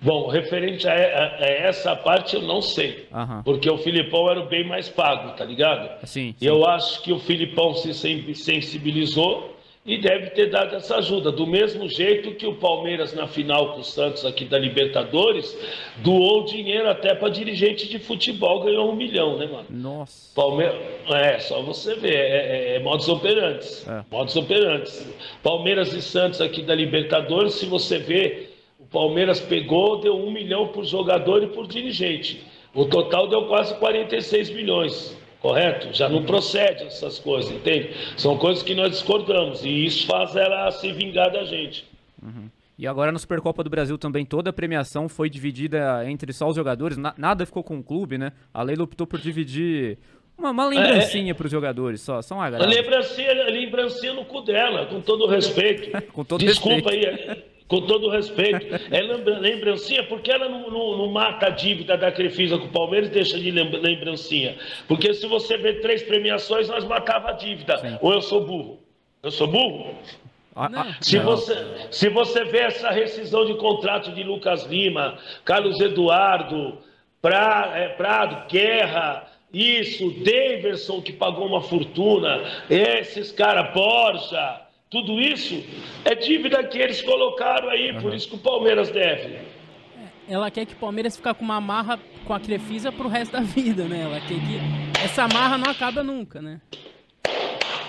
Bom, referente a, a- a essa parte eu não sei, Aham. porque o Filipão era o bem mais pago, tá ligado? Sim, E eu acho que o Filipão se sen- sensibilizou e deve ter dado essa ajuda. Do mesmo jeito que o Palmeiras, na final com o Santos aqui da Libertadores, doou dinheiro até para dirigente de futebol, ganhou um milhão, né, mano? Nossa. Palmeiras, é, só você ver, é, é, é modus operantes. É. Modus operantes. Palmeiras e Santos aqui da Libertadores, se você ver, o Palmeiras pegou, deu um milhão por jogador e por dirigente. O total deu quase 46 milhões, correto? Já não procede essas coisas, entende? São coisas que nós discordamos e isso faz ela se vingar da gente. E agora na Supercopa do Brasil também toda a premiação foi dividida entre só os jogadores, na, nada ficou com o clube, né? A Leila optou por dividir uma, uma lembrancinha é, para os jogadores, só, só um agrado. Lembrancinha, lembrancinha no cu dela, com todo respeito. [laughs] com todo Desculpa respeito. aí, [laughs] com todo respeito. É lembrancinha porque ela não, não, não mata a dívida da Crefisa com o Palmeiras e deixa de lembrancinha. Porque se você vê três premiações, nós matava a dívida. Sim. Ou eu sou burro? Eu sou burro? Ah, se, você, se você vê essa rescisão de contrato de Lucas Lima, Carlos Eduardo, pra, é, Prado, Guerra, isso, Daverson que pagou uma fortuna, esses caras, Borja, tudo isso é dívida que eles colocaram aí, uhum. por isso que o Palmeiras deve. É, ela quer que o Palmeiras fique com uma marra com a Crefisa pro resto da vida, né? Ela quer que essa marra não acaba nunca, né?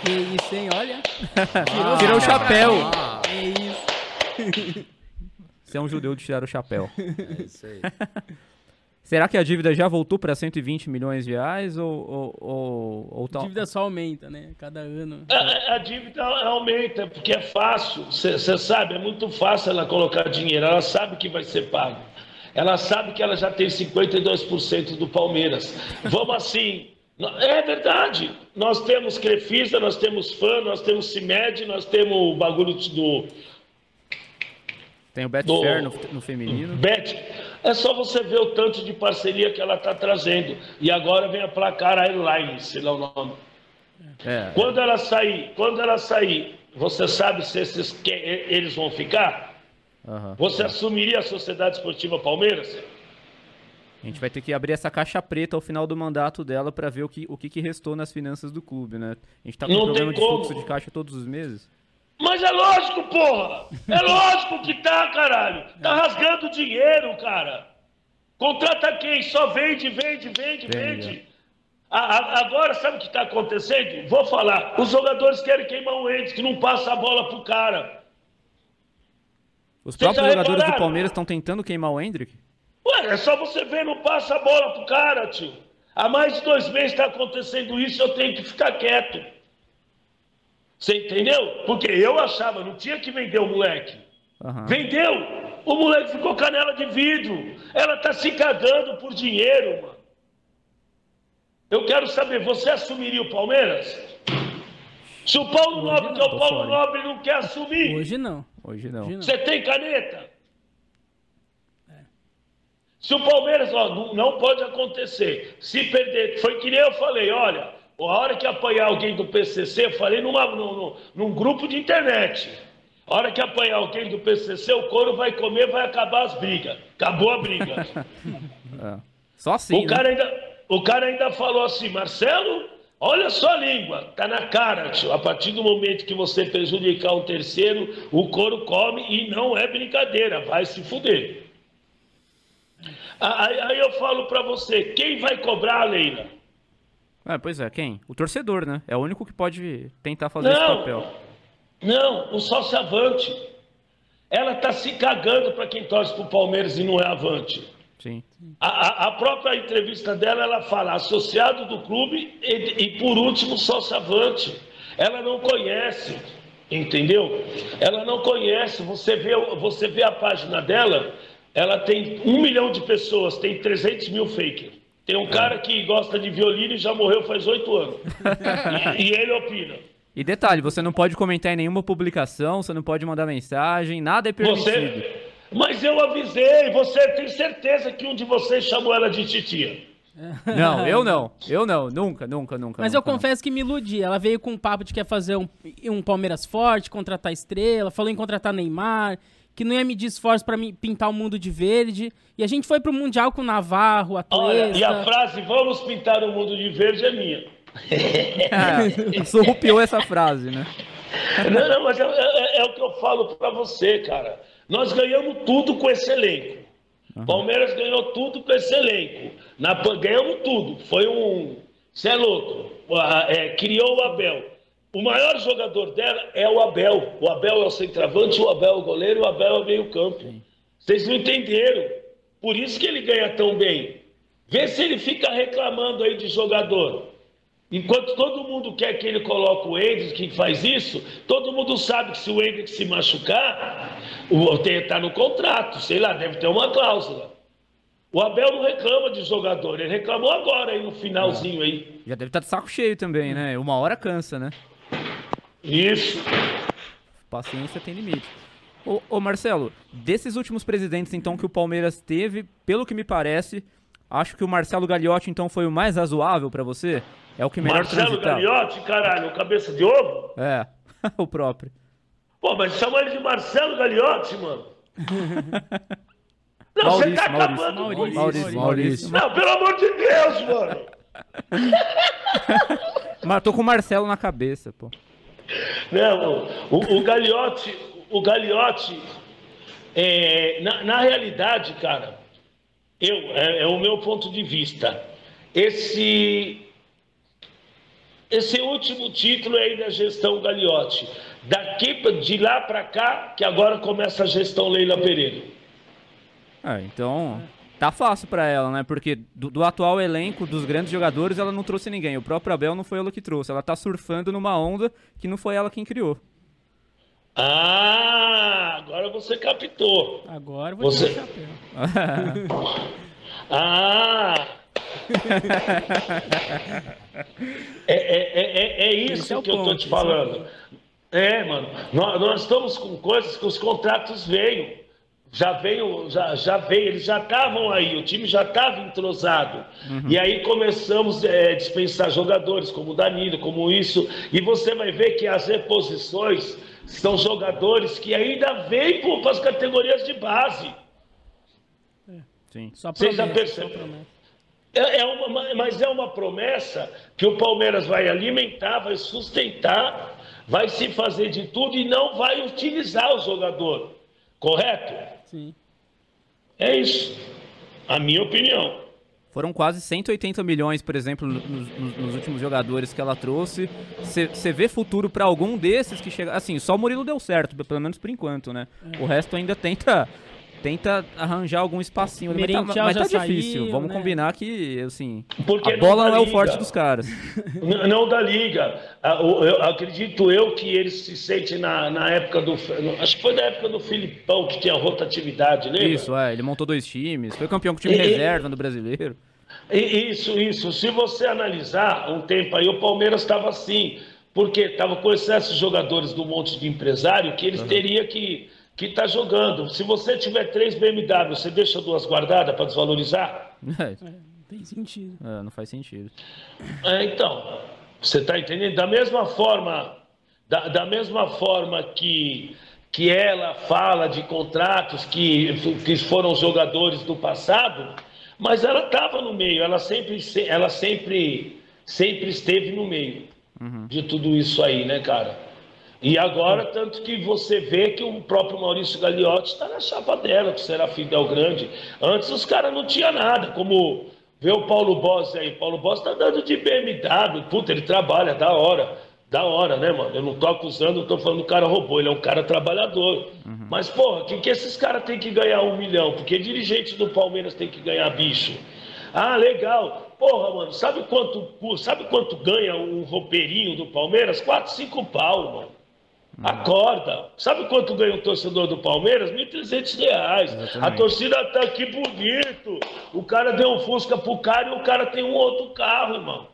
Que isso, hein? Olha. [laughs] Tirou, Tirou o chapéu. Ah. É isso. Você é um judeu de tirar o chapéu. [laughs] É isso aí. [laughs] Será que a dívida já voltou para 120 milhões de reais ou, ou, ou, ou tal? A dívida só aumenta, né? Cada ano. A, a dívida aumenta, porque é fácil. Você sabe, é muito fácil ela colocar dinheiro. Ela sabe que vai ser pago. Ela sabe que ela já tem 52% do Palmeiras. Vamos assim, é verdade. Nós temos Crefisa, nós temos Fã, nós temos CIMED, nós temos o bagulho do. Tem o Betfair no, no feminino. Bet. É só você ver o tanto de parceria que ela está trazendo. E agora vem a placar Airlines, sei lá o nome. É. Quando ela sair, quando ela sair, você sabe se esses, eles vão ficar? Uhum. Você assumiria a Sociedade Esportiva Palmeiras? A gente vai ter que abrir essa caixa preta ao final do mandato dela para ver o que, o que, que, restou nas finanças do clube, né? A gente tá com um problema de fluxo de caixa todos os meses. Mas é lógico, porra! É [laughs] lógico que tá, caralho! Tá rasgando dinheiro, cara! Contrata quem? Só vende, vende, vende, vende. agora, sabe o que está acontecendo? Vou falar. Os jogadores querem queimar o Entes, que não passa a bola pro cara. Os próprios jogadores do Palmeiras estão tentando queimar o Hendrick? Ué, é só você ver, não passa a bola pro cara, tio. Há mais de dois meses está acontecendo isso, eu tenho que ficar quieto. Você entendeu? Porque eu achava, não tinha que vender o moleque. Uhum. Vendeu! O moleque ficou canela de vidro. Ela tá se cagando por dinheiro, mano. Eu quero saber, você assumiria o Palmeiras? Se o Paulo Hoje Nobre, que é o Paulo Nobre, não quer assumir. Hoje não. Hoje não. Você tem caneta? Se o Palmeiras, ó, não, não, pode acontecer. Se perder, foi que nem eu falei, olha, a hora que apanhar alguém do PCC, eu falei numa, num, num grupo de internet. A hora que apanhar alguém do PCC, o couro vai comer, vai acabar as brigas. Acabou a briga. [laughs] é. Só assim. O, né? cara ainda, o cara ainda falou assim, Marcelo, olha só a língua, tá na cara, tio. A partir do momento que você prejudicar um terceiro, o couro come e não é brincadeira, vai se fuder. Aí, aí eu falo para você, quem vai cobrar, Leila? É, pois é, quem? O torcedor, né? É o único que pode tentar fazer não, esse papel. Não, o sócio avante. Ela tá se cagando para quem torce pro Palmeiras e não é avante. Sim. A, a, própria entrevista dela, ela fala associado do clube e, e por último, sócio avante. Ela não conhece, entendeu? Ela não conhece. Você vê, você vê a página dela, ela tem um milhão de pessoas, tem 300 mil fakers. Tem um cara que gosta de violino e já morreu faz oito anos. [laughs] e, e, ele opina. E detalhe, você não pode comentar em nenhuma publicação, você não pode mandar mensagem, nada é permitido. Você... Mas eu avisei, você tem certeza que um de vocês chamou ela de titia. [laughs] Não, eu não. Eu não. Nunca, nunca, nunca. Mas nunca, eu confesso não. que me iludi. Ela veio com um papo de que quer fazer um, um Palmeiras forte, contratar estrela, falou em contratar Neymar que não ia medir esforço para pintar o mundo de verde. E a gente foi pro Mundial com o Navarro, a Olha, E a frase, vamos pintar o mundo de verde, é minha. [laughs] é, surrupiou essa frase, né? Não, não, mas é, é, é o que eu falo para você, cara. Nós ganhamos tudo com esse elenco. Uhum. Palmeiras ganhou tudo com esse elenco. Na, ganhamos tudo. Foi um. Você é louco. É, criou o Abel. O maior jogador dela é o Abel. O Abel é o centroavante, o Abel é o goleiro, o Abel é o meio-campo. Vocês não entenderam. Por isso que ele ganha tão bem. Vê se ele fica reclamando aí de jogador. Enquanto todo mundo quer que ele coloque o Hendrick, que faz isso, todo mundo sabe que se o Hendrick se machucar, está no contrato, sei lá, deve ter uma cláusula. O Abel não reclama de jogador, ele reclamou agora aí no finalzinho aí. Já deve estar tá de saco cheio também, né? Uma hora cansa, né? Isso. Paciência tem limite. Ô, ô, Marcelo, desses últimos presidentes então que o Palmeiras teve, pelo que me parece, acho que o Marcelo Gagliotti então foi o mais razoável para você? É o que melhor Marcelo Gagliotti, caralho, cabeça de ovo? É, [laughs] o próprio. Pô, mas chama ele de Marcelo Gagliotti, mano. [laughs] Não, Maurício, você tá Maurício, acabando Maurício. Maurício, Maurício. Não, pelo amor de Deus, mano. [laughs] Matou com o Marcelo na cabeça, pô. Não, o, o Gagliotti, o Gagliotti, é, na, na realidade, cara, eu, é, é o meu ponto de vista. Esse, esse último título é aí da gestão Gagliotti. Daqui de lá para cá, que agora começa a gestão Leila Pereira. Ah, então tá fácil para ela, né? Porque do, do, atual elenco, dos grandes jogadores, ela não trouxe ninguém. O próprio Abel não foi ela que trouxe. Ela tá surfando numa onda que não foi ela quem criou. Ah, agora você captou. Agora vou você... [laughs] ah! é, é, é, é, isso é que ponto, eu tô te falando. É, mano. Nós, nós estamos com coisas que os contratos veio já veio, já, já veio, eles já estavam aí, o time já estava entrosado. Uhum. E aí começamos a é, dispensar jogadores, como o Danilo, como isso, e você vai ver que as reposições são jogadores que ainda vêm para as categorias de base. É. Sim. Só promessa, Você já É, é uma, mas é uma promessa que o Palmeiras vai alimentar, vai sustentar, vai se fazer de tudo e não vai utilizar o jogador. Correto? Sim. É isso. A minha opinião. Foram quase 180 milhões, por exemplo, nos, nos, nos últimos jogadores que ela trouxe. Você vê futuro para algum desses que chega. Assim, só o Murilo deu certo, pelo menos por enquanto, né? É. O resto ainda tenta tenta arranjar algum espacinho. Mas tá, mas tá difícil. Saiu, Vamos né? combinar que, assim, Porque a bola não, é o forte dos caras. [laughs] Não, não da liga. Eu acredito eu que ele se sente na, na época do. Acho que foi na época do Filipão que tinha rotatividade, lembra? Isso, é. Ele montou dois times. Foi campeão com o time e, reserva do brasileiro. Isso, isso. Se você analisar um tempo aí, o Palmeiras estava assim. Porque estava com excesso de jogadores do monte de empresário que eles uhum. teriam que que está jogando. Se você tiver três BMW, você deixa duas guardadas para desvalorizar? É, tem sentido. É, não faz sentido. É, então, você está entendendo? Da mesma forma, da, da mesma forma que que ela fala de contratos que, que foram jogadores do passado, mas ela estava no meio, ela sempre, ela sempre, sempre esteve no meio uhum. de tudo isso aí, né, cara? E agora, tanto que você vê que o próprio Maurício Gagliotti está na chapa dela, que será Fidel Grande. Antes os caras não tinham nada, como vê o Paulo Boss aí. Paulo Boss está dando de BMW, puta, ele trabalha, da hora. Da hora, né, mano? Eu não tô acusando, não tô falando do cara robô, ele é um cara trabalhador. Uhum. Mas, porra, que, que esses caras têm que ganhar um milhão? Porque dirigentes do Palmeiras têm que ganhar bicho. Ah, legal. Porra, mano, sabe quanto, sabe quanto ganha um roupeirinho do Palmeiras? 4, 5 pau, mano. Acorda. Sabe quanto ganha um torcedor do Palmeiras? 1.300 reais. A torcida tá aqui bonito. O cara deu um Fusca pro cara e o cara tem um outro carro, irmão.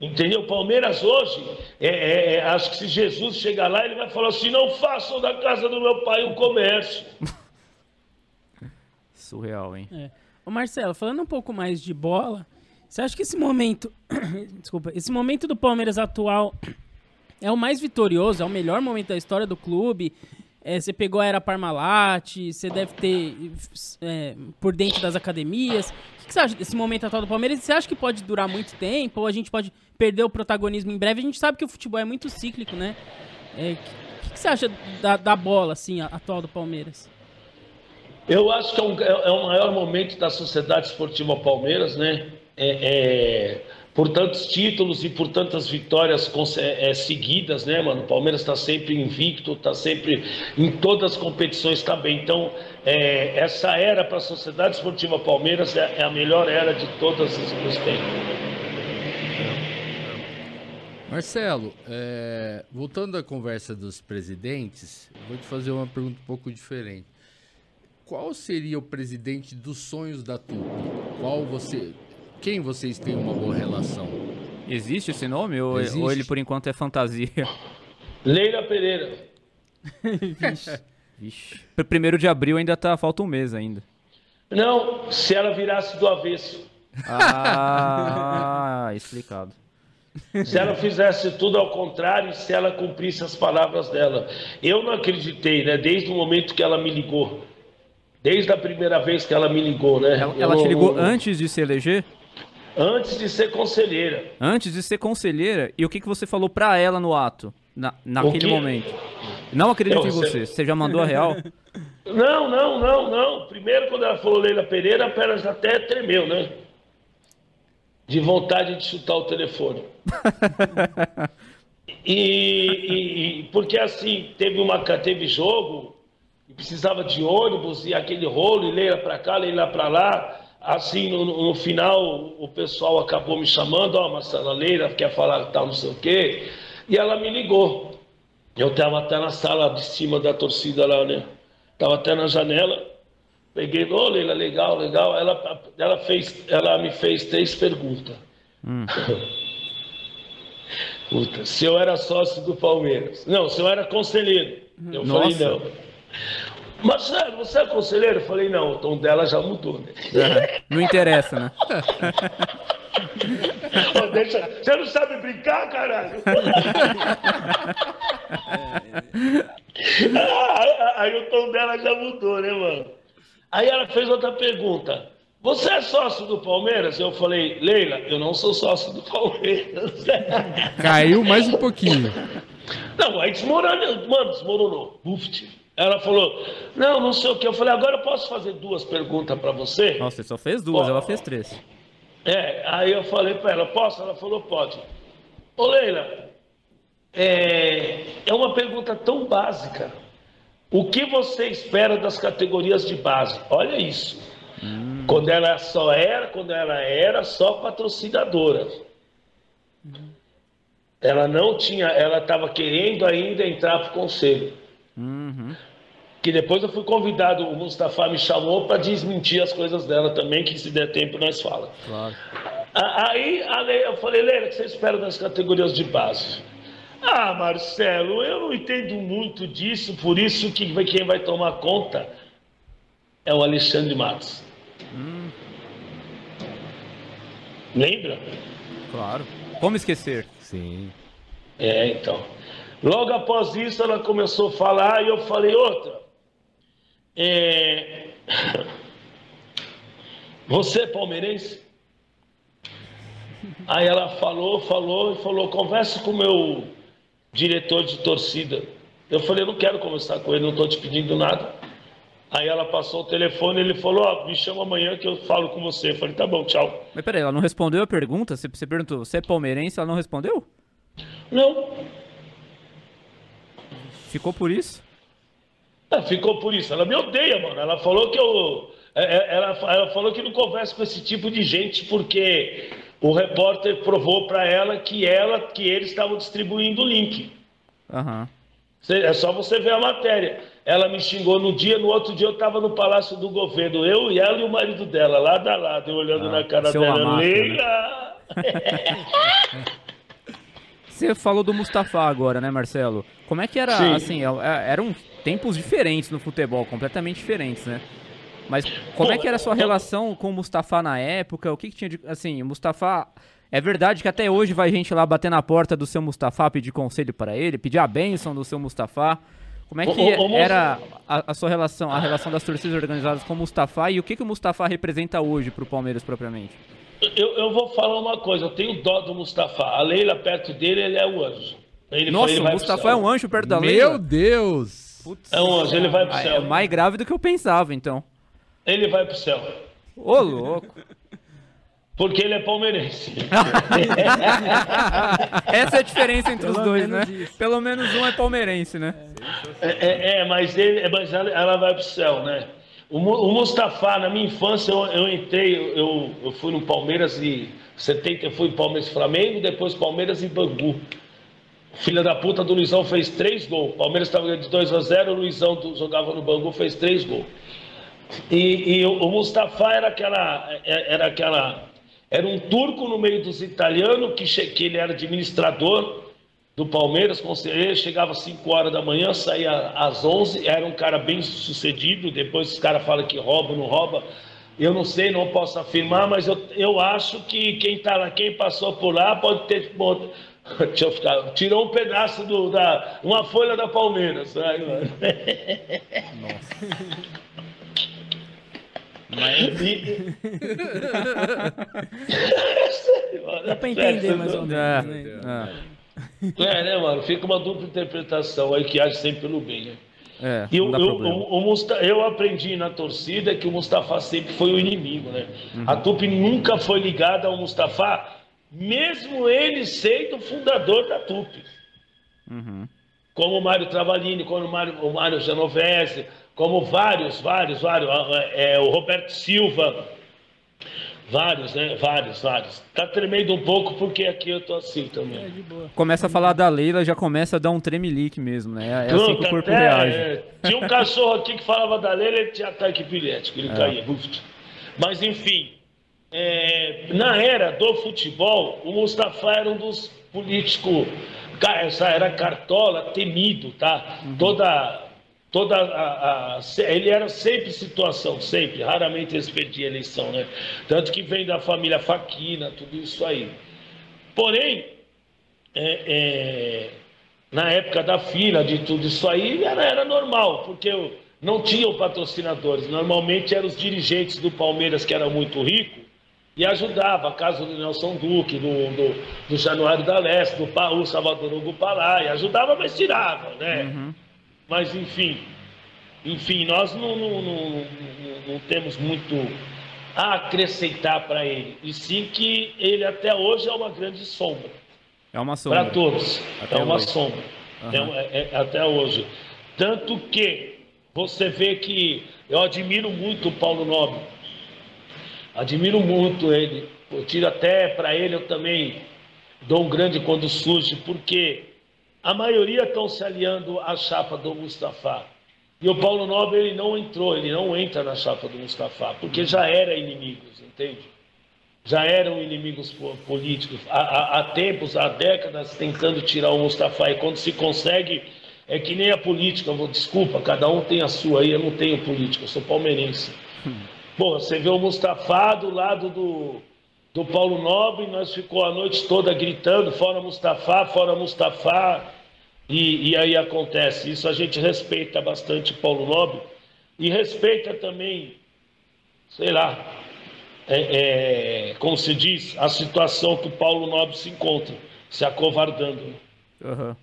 Entendeu? Palmeiras hoje, é, é, é, acho que se Jesus chegar lá, ele vai falar assim: não façam da casa do meu pai um comércio. [laughs] Surreal, hein? É. Ô Marcelo, falando um pouco mais de bola, você acha que esse momento. [coughs] Desculpa, esse momento do Palmeiras atual é o mais vitorioso, é o melhor momento da história do clube. É, você pegou a era Parmalat, você deve ter é, por dentro das academias. O que você acha desse momento atual do Palmeiras? Você acha que pode durar muito tempo ou a gente pode perder o protagonismo em breve? A gente sabe que o futebol é muito cíclico, né? É, o que você acha da, da bola, assim, atual do Palmeiras? Eu acho que é, um, é, é o maior momento da sociedade esportiva Palmeiras, né? É, é por tantos títulos e por tantas vitórias é, seguidas, né, mano? O Palmeiras está sempre invicto, está sempre em todas as competições, está bem. Então, é, essa era para a Sociedade Esportiva Palmeiras é, é, a melhor era de todas os tempos. Marcelo, é, voltando à conversa dos presidentes, vou te fazer uma pergunta um pouco diferente. Qual seria o presidente dos sonhos da TUP? Qual você, quem vocês têm uma boa relação? Existe esse nome ou, Existe. ou ele por enquanto é fantasia? Leila Pereira. [laughs] Vixe. Pr- Primeiro de abril ainda tá, falta um mês ainda. Não, se ela virasse do avesso. Ah, [laughs] explicado. Se ela fizesse tudo ao contrário, se ela cumprisse as palavras dela. Eu não acreditei, né? Desde o momento que ela me ligou. Desde a primeira vez que ela me ligou, né? Ela, Eu ela te não- ligou não- antes de se eleger? Antes de ser conselheira. Antes de ser conselheira? E o que, que você falou pra ela no ato? Na, naquele momento? Não acredito Eu em você. Você já mandou a real? [laughs] Não, não, não, não. Primeiro, quando ela falou Leila Pereira, a perna já até tremeu, né? De vontade de chutar o telefone. [laughs] E, e- e- porque assim, teve, uma, teve jogo, e precisava de ônibus, e aquele rolo, e Leila pra cá, Leila pra lá. Assim, no, no- final, o pessoal acabou me chamando, ó, Marcela Leila quer falar tal, não sei o quê. E ela me ligou. Eu estava até na sala de cima da torcida lá, né? Tava até na janela. Peguei, ô Leila, legal, legal. Ela, ela, fez, ela me fez três perguntas. [laughs] Puta, se eu era sócio do Palmeiras. Não, se eu era conselheiro. Eu falei, Nossa. não. Marcelo, você é conselheiro? Eu falei, não, o tom dela já mudou, né? Não interessa, né? [laughs] Ô, deixa- Você não sabe brincar, caralho? Ah, Aí o tom dela já mudou, né, mano? Aí ela fez outra pergunta. Você é sócio do Palmeiras? Eu falei, Leila, eu não sou sócio do Palmeiras. Caiu mais um pouquinho. Não, aí desmoronou, mano, desmoronou. Buft. Ela falou, não, não sei o que. Eu falei, agora eu posso fazer duas perguntas pra você? Nossa, você só fez duas, Ó. ela fez três. É, aí eu falei pra ela, posso? Ela falou, pode. Ô Leila, é, é uma pergunta tão básica. O que você espera das categorias de base? Olha isso. Quando ela só era, quando ela era só patrocinadora. Ela não tinha, ela estava querendo ainda entrar para o conselho. Uhum. Que depois eu fui convidado, o Mustafa me chamou para desmentir as coisas dela também, que se der tempo nós fala. Claro. Aí Leila- eu falei, Leila, o que você espera das categorias de base? Ah, Marcelo, eu não entendo muito disso, por isso que vai- quem vai tomar conta é o Alexandre Matos. Lembra? Claro. Como esquecer? Sim. É, então. Logo após isso, ela começou a falar e eu falei outra. É... [laughs] Você é palmeirense? Aí ela falou, falou e falou: conversa com o meu diretor de torcida. Eu falei: não quero conversar com ele, não estou te pedindo nada. Aí ela passou o telefone e ele falou: ó, me chama amanhã que eu falo com você. Eu falei: tá bom, tchau. Mas peraí, ela não respondeu a pergunta? Você, você perguntou, você é palmeirense? Ela não respondeu? Não, Ficou por isso? Ficou por isso. Ela me odeia, mano. Ela falou que eu. é, é, Ela, ela falou que não conversa com esse tipo de gente porque o repórter provou para ela que ela, que eles estavam distribuindo o link. Cê- É só você ver a matéria. Ela me xingou no dia, no outro dia eu estava no Palácio do Governo, eu e ela e o marido dela, lado a lado, eu olhando Ah, na cara dela. Lamáquia, né? [laughs] Você falou do Mustafa agora, né, Marcelo? Como é que era, Sim. assim, é- é- eram tempos diferentes no futebol, completamente diferentes, né? Mas como é que era a sua relação com o Mustafa na época? O que, que tinha de. Assim, o Mustafa. É verdade que até hoje vai gente lá bater na porta do seu Mustafa, pedir conselho para ele, pedir a bênção do seu Mustafa. Como é que Ô, ô, era a, a sua relação, a relação das torcidas organizadas com o Mustafa e o que, que o Mustafa representa hoje pro Palmeiras propriamente? Eu, eu vou falar uma coisa, eu tenho dó do Mustafa. A Leila perto dele, ele é o anjo. Ele, Nossa, ele o Mustafa é um anjo perto da Meu Leila. Deus! É um anjo, ele vai pro Ah, céu. É mais grave do que eu pensava, então. Ele vai pro céu. Ô, louco. [laughs] Porque ele é palmeirense. [laughs] Essa é a diferença entre os Pelo dois, né? isso. Pelo menos um é palmeirense, né? É, é, é, mas, ele, mas ela, ela vai pro céu, né? O, Mu- o Mustafa, na minha infância, eu, eu entrei, eu, eu fui no Palmeiras e 70, eu fui Palmeiras e Flamengo, depois Palmeiras e Bangu. Filha da puta do Luizão fez três gols. Palmeiras estava de 2 a 0 o Luizão do, jogava no Bangu, fez três gols. E, e o, o Mustafa era aquela, é, era aquela. Era um turco no meio dos italianos, que, que ele era administrador do Palmeiras, conselheiro, chegava às 5 horas da manhã, saía às 11, era um cara bem sucedido, depois os caras falam que rouba, não rouba, eu não sei, não posso afirmar, mas eu, eu acho que quem, tá, quem passou por lá pode ter... [laughs] Deixa eu ficar, tirou um pedaço do, da, uma folha da Palmeiras. Aí, mano. Nossa. [laughs] Mas... [laughs] Dá pra entender mais ou menos, né? É. [laughs] é, né, mano? Fica uma dupla interpretação aí que age sempre pelo bem, né? É, eu, eu, o, o Mustafa, eu aprendi na torcida que o Mustafa sempre foi o inimigo, né? Uhum. A Tupi nunca foi ligada ao Mustafa, mesmo ele sendo fundador da Tupi. Uhum. Como o Mário Travalini, como o Mário, o Mário Genovese, como vários, vários, vários, é, o Roberto Silva, vários, né? Vários, vários. Tá tremendo um pouco porque aqui eu tô assim também. É, começa a falar da Leila, já começa a dar um tremelique mesmo, né? É assim que o corpo até, reage. É, tinha um cachorro aqui que falava da Leila, ele tinha ataque epilético, ele é. caía. Mas enfim, é, na era do futebol, o Mustafa era um dos políticos, essa era cartola, temido, tá? Uhum. Toda toda a, a, ele era sempre situação, sempre, raramente eles perdiam a eleição, né? Tanto que vem da família Faquina, tudo isso aí. Porém, é, é, na época da fila, de tudo isso aí, era, era normal, porque não tinham patrocinadores. Normalmente eram os dirigentes do Palmeiras, que eram muito ricos, e ajudava, caso do Nelson Duque, do, do, do Januário da Leste, do Paul Salvador Hugo Palai, ajudava, mas tirava, né? Uhum. Mas, enfim, enfim, nós não, não, não, não temos muito a acrescentar para ele. E sim que ele até hoje é uma grande sombra. É uma sombra. Para todos. Até é uma hoje. sombra. Uhum. É, é, até hoje. Tanto que você vê que eu admiro muito o Paulo Nobre. Admiro muito ele. Eu tiro até para ele, eu também dou um grande quando surge, porque a maioria estão se aliando à chapa do Mustafa. E o Paulo Nobre ele não entrou, ele não entra na chapa do Mustafa, porque já era inimigos, entende? Já eram inimigos políticos. Há, há, há tempos, há décadas, tentando tirar o Mustafa. E quando se consegue, é que nem a política. Vou, desculpa, cada um tem a sua aí, eu não tenho política, eu sou palmeirense. Pô, você vê o Mustafa do lado do, do Paulo Nobre, nós ficou a noite toda gritando, fora Mustafa, fora Mustafa, e, e aí acontece. Isso a gente respeita bastante Paulo Nobre, e respeita também, sei lá, é, é, como se diz, a situação que o Paulo Nobre se encontra, se acovardando. Uhum.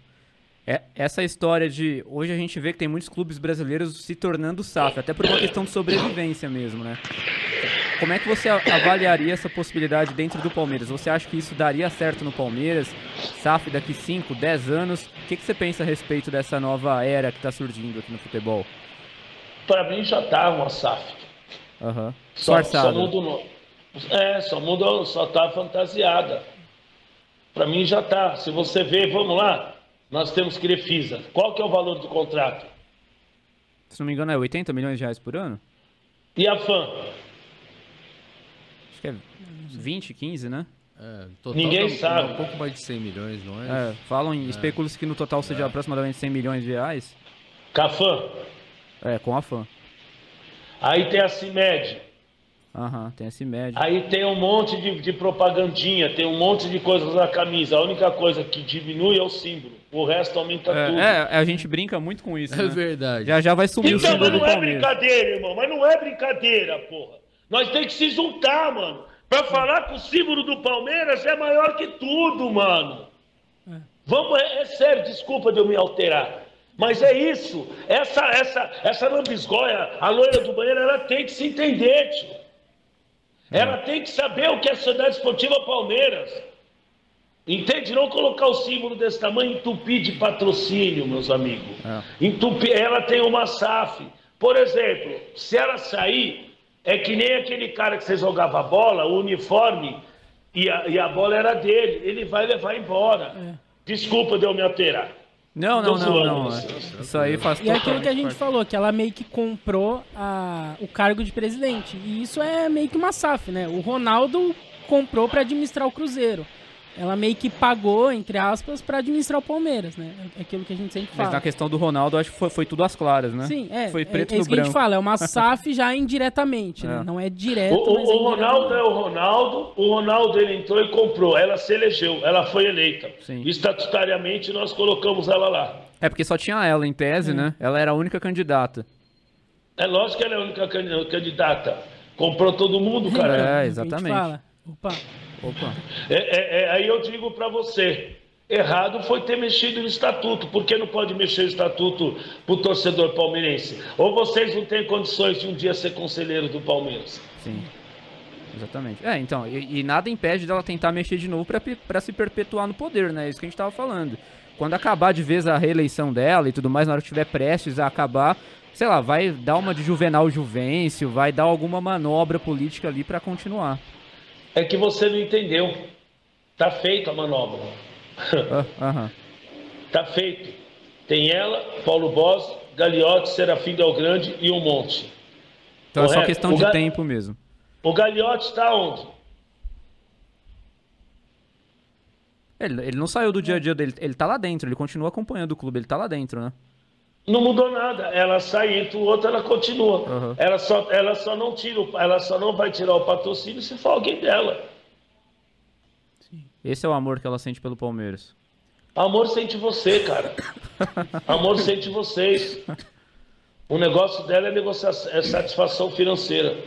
Essa história de. Hoje a gente vê que tem muitos clubes brasileiros se tornando SAF, até por uma questão de sobrevivência mesmo, né? Como é que você avaliaria essa possibilidade dentro do Palmeiras? Você acha que isso daria certo no Palmeiras? SAF daqui 5, 10 anos? O que, que você pensa a respeito dessa nova era que está surgindo aqui no futebol? Para mim já está uma SAF. Uhum. Só, só muda o nome. É, só muda, só está fantasiada. Para mim já está. Se você ver, vamos lá, nós temos Crefisa. Qual que é o valor do contrato? Se não me engano, é 80 milhões de reais por ano? E a FAM? Acho que é 20, 15, né? É, total Ninguém sabe. Um pouco mais de 100 milhões, não é? é falam em, é. especula-se que no total seja é. aproximadamente 100 milhões de reais. Com a FAM? É, com a FAM. Aí tem a CIMED. Aham, tem esse médio. Aí tem um monte de, de, propagandinha, tem um monte de coisas na camisa. A única coisa que diminui é o símbolo. O resto aumenta é, tudo. É, a gente brinca muito com isso. É né? verdade. Já já vai sumir então, o símbolo mas não é brincadeira, irmão. Mas não é brincadeira, porra. Nós temos que se juntar, mano. Pra falar que o símbolo do Palmeiras é maior que tudo, mano. É. Vamos, é, é sério, desculpa de eu me alterar. Mas é isso. Essa, essa, essa lambisgoia, a loira do banheiro, ela tem que se entender, tio. Ela tem que saber o que é a Sociedade Esportiva Palmeiras. Entende? Não colocar o símbolo desse tamanho entupir de patrocínio, meus amigos. É. Entupir, ela tem uma SAF. Por exemplo, se ela sair, é que nem aquele cara que você jogava bola, o uniforme, e a, e a bola era dele. Ele vai levar embora. É. Desculpa de eu me alterar. Não, não, não, não. é. Isso aí faz E é aquilo que a gente parte. falou, que ela meio que comprou a- o cargo de presidente. E isso é meio que uma SAF, né? O Ronaldo comprou pra administrar o Cruzeiro. Ela meio que pagou, entre aspas, pra administrar o Palmeiras, né? É aquilo que a gente sempre Mas fala. na questão do Ronaldo, acho que foi, foi tudo às claras, né? Sim, é. Foi é- preto é, no isso que a gente branco. fala, é uma [laughs] SAF já indiretamente, né? É. Não é O, direto, o- mas é o Ronaldo é o Ronaldo, o Ronaldo ele entrou e comprou, ela se elegeu, ela foi eleita. Sim. Estatutariamente nós colocamos ela lá. É porque só tinha ela em tese, né? Ela era a única candidata. É lógico que ela é a única can- candidata. Comprou todo mundo, [laughs] cara. É, A gente exatamente. fala, opa, Opa. É, é- é- aí eu digo para você, errado foi ter mexido no estatuto. Por que não pode mexer no estatuto para o torcedor palmeirense? Ou vocês não têm condições de um dia ser conselheiro do Palmeiras? Sim. Exatamente. É, então, e, e nada impede dela tentar mexer de novo pra se perpetuar no poder, né? Isso que a gente tava falando. Quando acabar de vez a reeleição dela e tudo mais, na hora que estiver prestes a acabar, sei lá, vai dar uma de juvenal juvencio, vai dar alguma manobra política ali pra continuar. É que você não entendeu. Tá feita a manobra. Aham. [laughs] tá feito. Tem ela, Paulo Boss, Gagliotti, Serafim Del Grande e um monte. Então é só Correto. questão O de tempo mesmo. O Gagliotti está onde? Ele, ele não saiu do dia a dia dele, ele tá lá dentro, ele continua acompanhando o clube, ele tá lá dentro, né? Não mudou nada. Ela sai, entra o outro, ela continua. Uhum. Ela, só, ela só não tira, ela só não vai tirar o patrocínio se for alguém dela. Esse é o amor que ela sente pelo Palmeiras. Amor sente você, cara. [laughs] Amor sente vocês. O negócio dela é, negociação, é satisfação financeira.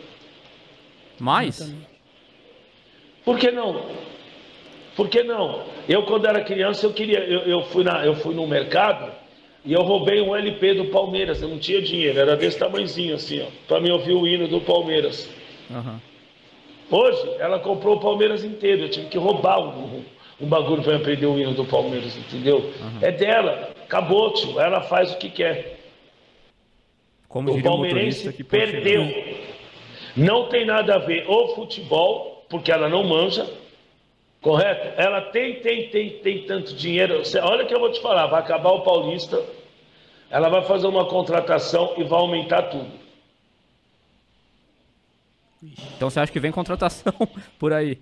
Mas, Por que não? Por que não? Eu, quando era criança, eu queria. Eu, eu, fui, na, eu fui no mercado e eu roubei um LP do Palmeiras. Eu não tinha dinheiro, era desse tamanhozinho assim, ó, para me ouvir o hino do Palmeiras. aham. Hoje, ela comprou o Palmeiras inteiro. Eu tive que roubar um, um bagulho para aprender o hino do Palmeiras, entendeu? É dela. Acabou, tio. Ela faz o que quer. como O palmeirense perdeu. Não tem nada a ver o futebol, porque ela não manja, correto? Ela tem, tem, tem, tem tanto dinheiro. Olha que eu vou te falar, vai acabar o Paulista, ela vai fazer uma contratação e vai aumentar tudo. Então você acha que vem contratação [laughs] por aí?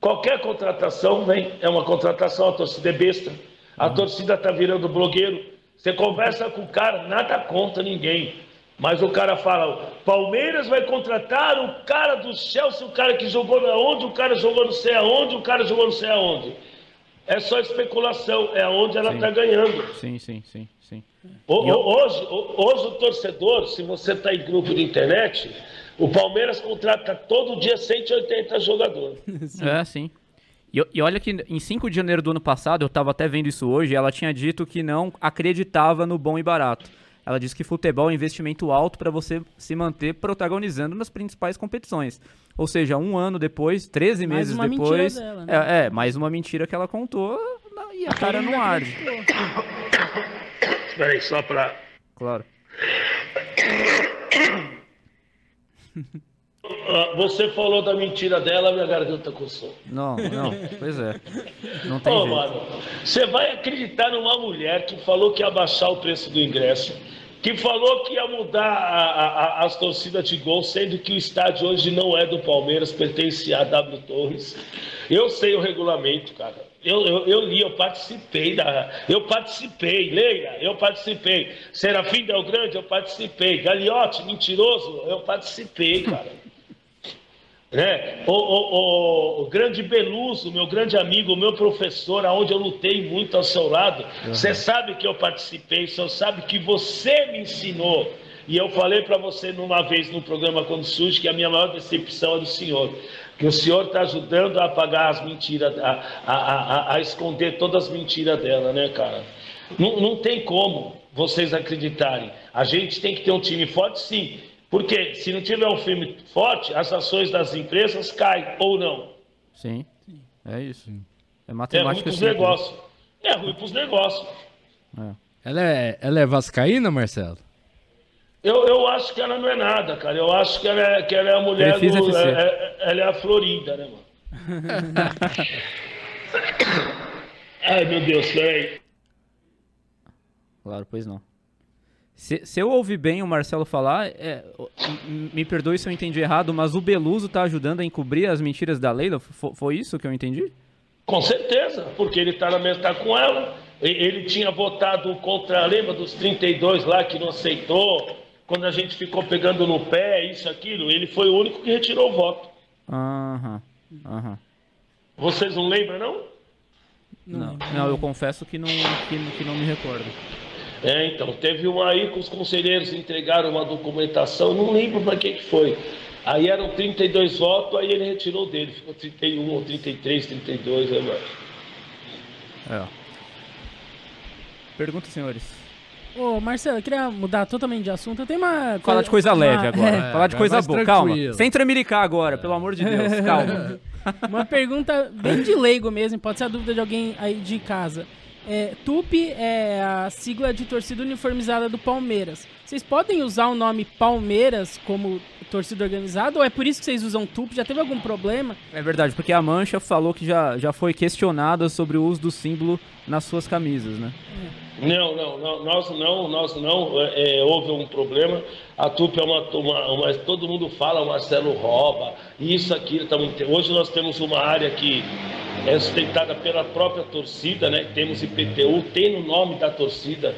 Qualquer contratação vem, é uma contratação, a torcida é besta. A torcida tá virando blogueiro. Você conversa com o cara, nada contra ninguém. Mas o cara fala, Palmeiras vai contratar o cara do Chelsea, o cara que jogou na onde, o cara jogou não sei aonde, o cara jogou não sei aonde. É só especulação, é onde ela está ganhando. Sim, sim, sim, sim. O- Hoje, o- hoje o torcedor, se você está em grupo de internet, o Palmeiras contrata todo dia 180 jogadores. [laughs] É, sim. E, e olha que em 5 de janeiro do ano passado, eu tava até vendo isso hoje, ela tinha dito que não acreditava no bom e barato. Ela disse que futebol é um investimento alto para você se manter protagonizando nas principais competições. Ou seja, um ano depois, 13 Mais meses uma mentira depois. dela, né? é, é, mais uma mentira que ela contou e a cara não arde. Espera aí, só para... Claro. Ah, Você falou da mentira dela, minha garganta coçou. Não, não, pois é. Não tem Ô, jeito. mano, você vai acreditar numa mulher que falou que ia baixar o preço do ingresso, que falou que ia mudar a- a- as torcidas de gol, sendo que o estádio hoje não é do Palmeiras, pertence a W Torres. Eu sei o regulamento, cara. Eu, eu, eu li, eu participei da. Eu participei, leia, eu participei. Serafim Del Grande, eu participei. Galiote, mentiroso, eu participei, cara. Né? O, o- o- o grande Beluso, meu grande amigo, meu professor, aonde eu lutei muito ao seu lado, você sabe que eu participei, você sabe que você me ensinou. E eu falei para você numa vez no programa Quando Surge que a minha maior decepção é do senhor. Que o senhor está ajudando a apagar as mentiras, a, a, a, a esconder todas as mentiras dela, né, cara? Não, não tem como vocês acreditarem. A gente tem que ter um time forte, sim. Porque se não tiver um filme forte, as ações das empresas caem ou não. Sim, é isso. É É ruim matemática para os simples. negócios. É ruim para os negócios. Ela é, ela é vascaína, Marcelo? Eu, eu acho que ela não é nada, cara. Eu acho que ela é, que ela é a mulher Crefisa do. É- é- ela é a Florinda, né, mano? [laughs] Ai, meu Deus, peraí. Claro, pois não. Se, se eu ouvi bem o Marcelo falar, é, me perdoe se eu entendi errado, mas o Beluso tá ajudando a encobrir as mentiras da Leila? Fo- foi isso que eu entendi? Com certeza, porque ele está na mesa tá com ela. Ele tinha votado contra, lembra dos 32 lá que não aceitou? Quando a gente ficou pegando no pé, isso, aquilo, ele foi o único que retirou o voto. Aham, aham. Vocês não lembram, não? Não, não, eu confesso que não, que, que não me recordo. É, então, teve um aí que os conselheiros entregaram uma documentação, não lembro para que que foi. Aí eram 32 votos, aí ele retirou dele, ficou 31 ou 33, 32, eu acho. É. Pergunta, senhores. Ô, Marcelo, eu queria mudar totalmente de assunto. Eu tenho uma. Falar de coisa uma- leve agora. é, Falar de vai coisa mais boa. Calma. tranquilo. Sem tremelicar agora, pelo amor de [laughs] Deus. Calma. Uma pergunta bem de leigo mesmo, pode ser a dúvida de alguém aí de casa. É, TUP é a sigla de torcida uniformizada do Palmeiras. Vocês podem usar o nome Palmeiras como torcida organizada ou é por isso que vocês usam TUP? Já teve algum problema? É verdade, porque a Mancha falou que já, já foi questionada sobre o uso do símbolo nas suas camisas, né? Não, não, não, nós não, nós não, é, é, houve um problema. A TUP é uma, uma, uma- todo mundo fala, o Marcelo rouba, isso, aquilo. Tamo, hoje nós temos uma área que é sustentada pela própria torcida, né? Temos IPTU, tem no nome da torcida,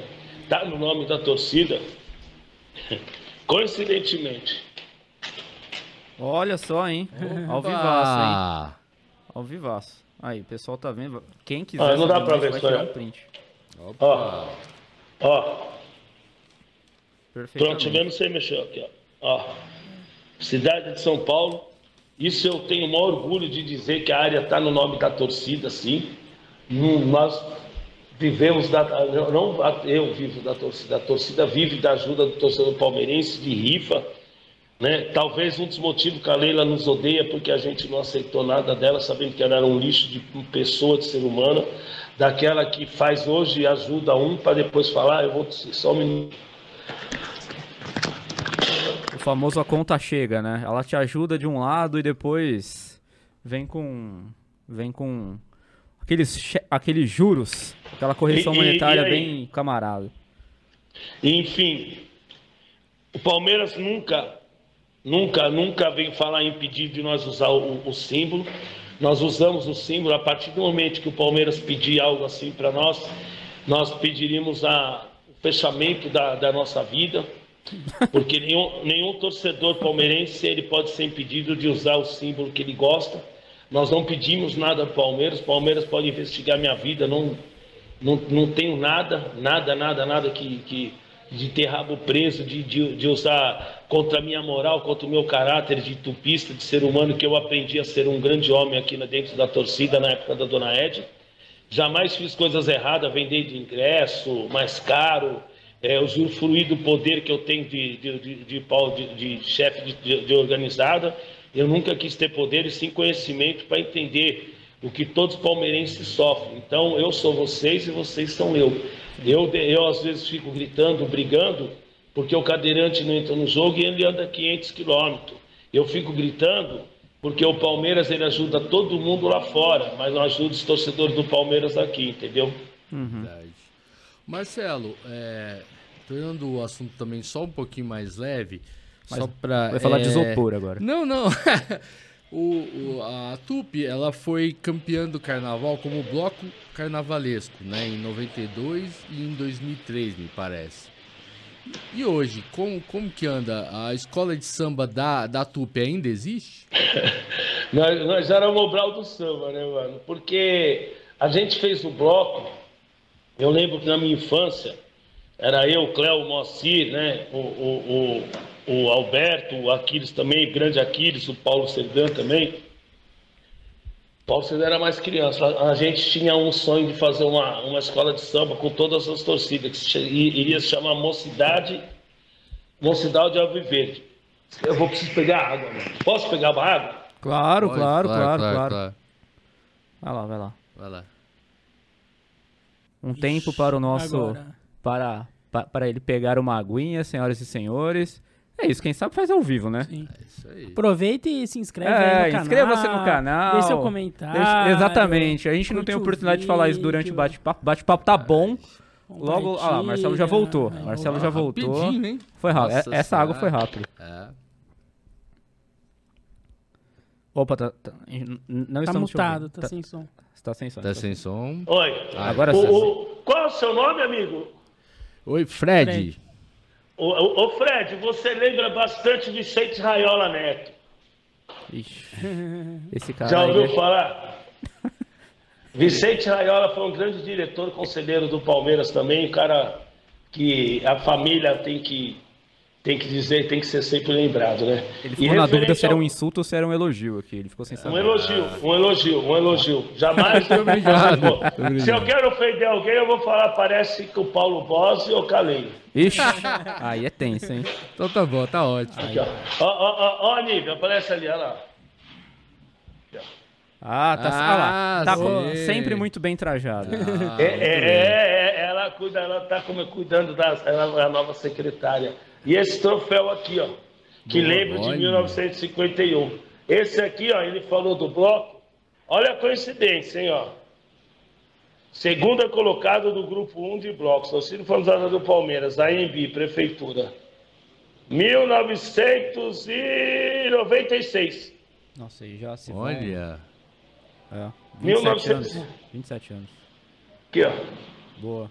tá no nome da torcida. [laughs] Coincidentemente, Olha só, hein? Ao vivaço, hein? Ao vivaço. Aí, o pessoal tá vendo. Quem quiser Ah, não dá pra ver vai isso aí, tirar ó. um print. ó, ó, pronto, vendo sem mexer aqui, ó. ó. Cidade de São Paulo. Isso eu tenho o maior orgulho de dizer que a área está no nome da torcida, sim. Nós vivemos da. Não, eu vivo da torcida, a torcida vive da ajuda do torcedor palmeirense, de rifa. Né? Talvez um dos motivos que a Leila nos odeia porque a gente não aceitou nada dela, sabendo que ela era um lixo de pessoa, de ser humana, daquela que faz hoje e ajuda um para depois falar, "Ah, eu vou só um minuto. Famoso a conta chega, né? Ela te ajuda de um lado e depois vem com. Vem com. Aqueles, aqueles juros, aquela correção E- monetária e bem camarada. Enfim, o Palmeiras nunca, nunca, nunca vem falar em pedir de nós usar o, o símbolo. Nós usamos o símbolo a partir do momento que o Palmeiras pedir algo assim para nós, nós pediríamos a, o fechamento da, da nossa vida, porque nenhum, nenhum torcedor palmeirense ele pode ser impedido de usar o símbolo que ele gosta. Nós não pedimos nada para o Palmeiras, Palmeiras pode investigar minha vida, não, não, não tenho nada, nada, nada, nada que, que de ter rabo preso, de, de, de usar contra a minha moral, contra o meu caráter de tupista, de ser humano, que eu aprendi a ser um grande homem aqui dentro da torcida na época da Dona Ed. Jamais fiz coisas erradas, vender de ingresso mais caro, é, usufruir do poder que eu tenho de, de, de, de, de- de chefe de, de- de organizada. Eu nunca quis ter poder e sim conhecimento para entender o que todos os palmeirenses sofrem. Então, eu sou vocês e vocês são eu. Eu, eu às vezes, fico gritando, brigando, porque o cadeirante não entra no jogo e ele anda 500 quilômetros. Eu fico gritando porque o Palmeiras ele ajuda todo mundo lá fora, mas não ajuda os torcedores do Palmeiras aqui, entendeu? verdade. Marcelo, é, tornando o assunto também só um pouquinho mais leve, só pra, Vai falar de é, isopor agora. Não, não. [laughs] O, o- a Tupi, ela foi campeã do carnaval como bloco carnavalesco, né? Em 92 e em 2003, me parece. E hoje, como, como que anda? A escola de samba da, da Tupi ainda existe? [laughs] Nós, nós éramos o Brau do samba, né, mano? Porque a gente fez o bloco, eu lembro que na minha infância, era eu, Cléo, o Moacir, né? O, o, o, o Alberto, o Aquiles também, o grande Aquiles, o Paulo Serdan também. O Paulo Serdan era mais criança. A, a gente tinha um sonho de fazer uma, uma escola de samba com todas as torcidas, que se, cha- i- iria se chamar Mocidade, Mocidade de Alviverde. Eu vou precisar pegar água, mano. Posso pegar uma água? Claro, Pode, claro, claro, claro, Vai lá, vai lá. Vai lá. Um tempo para o nosso. Agora. Para, pa- para ele pegar uma aguinha, senhoras e senhores. É isso, quem sabe faz ao vivo, né? Sim. É isso aí. Aproveita e se inscreve aí É, no canal. inscreva-se no canal. Deixa seu comentário. Deixa- exatamente. A gente não tem oportunidade de falar isso durante o vídeo, bate-papo. Bate-papo tá bom. Logo, compartilha. ah, Marcelo já voltou. Aí, Marcelo Ó, já voltou. rapidinho, hein? Foi rápido. Nossa Essa água foi rápida. É. Opa, tá, tá- não Tá estamos mutado, ouvindo. tá sem som. Tá sem som. Tá sem som. Oi. Agora O- sim. o- qual é o seu nome, amigo? Oi, Fred. Fred. Ô, ô, ô, Fred, você lembra bastante Vicente Raiola Neto. Ixi, [laughs] esse cara Já ouviu né? falar? [laughs] Vicente Raiola foi um grande diretor, conselheiro do Palmeiras também, um cara que a família tem que, tem que dizer, tem que ser sempre lembrado, né? Ele E ficou na dúvida se era um insulto ou se era um elogio aqui. Ele ficou sem Um saber. elogio, um elogio, um elogio. Jamais. [laughs] obrigado. Se eu quero ofender alguém, eu vou falar, parece que o Paulo Bossi ou Calei. Ixi, [laughs] aí é tenso, hein? Então tá bom, tá ótimo. Aqui, ó. Ó, ó, ó, ó, Aníbal, aparece ali, olha lá. Ah, tá, Ah, lá, tá com- sempre muito bem trajado. Ah, É, é, é, é, ela cuida, ela tá como- cuidando da ela é a nova secretária. E esse troféu aqui, ó, que Boa, lembra de olha. 1951. Esse aqui, ó, ele falou do bloco. Olha a coincidência, hein, ó. Segunda colocada do grupo 1 de blocos, torcida organizada do Palmeiras, AMB, prefeitura. 1996. Nossa, aí já se Olha. É, 27 1900. anos. 27 anos. Aqui, ó. Boa.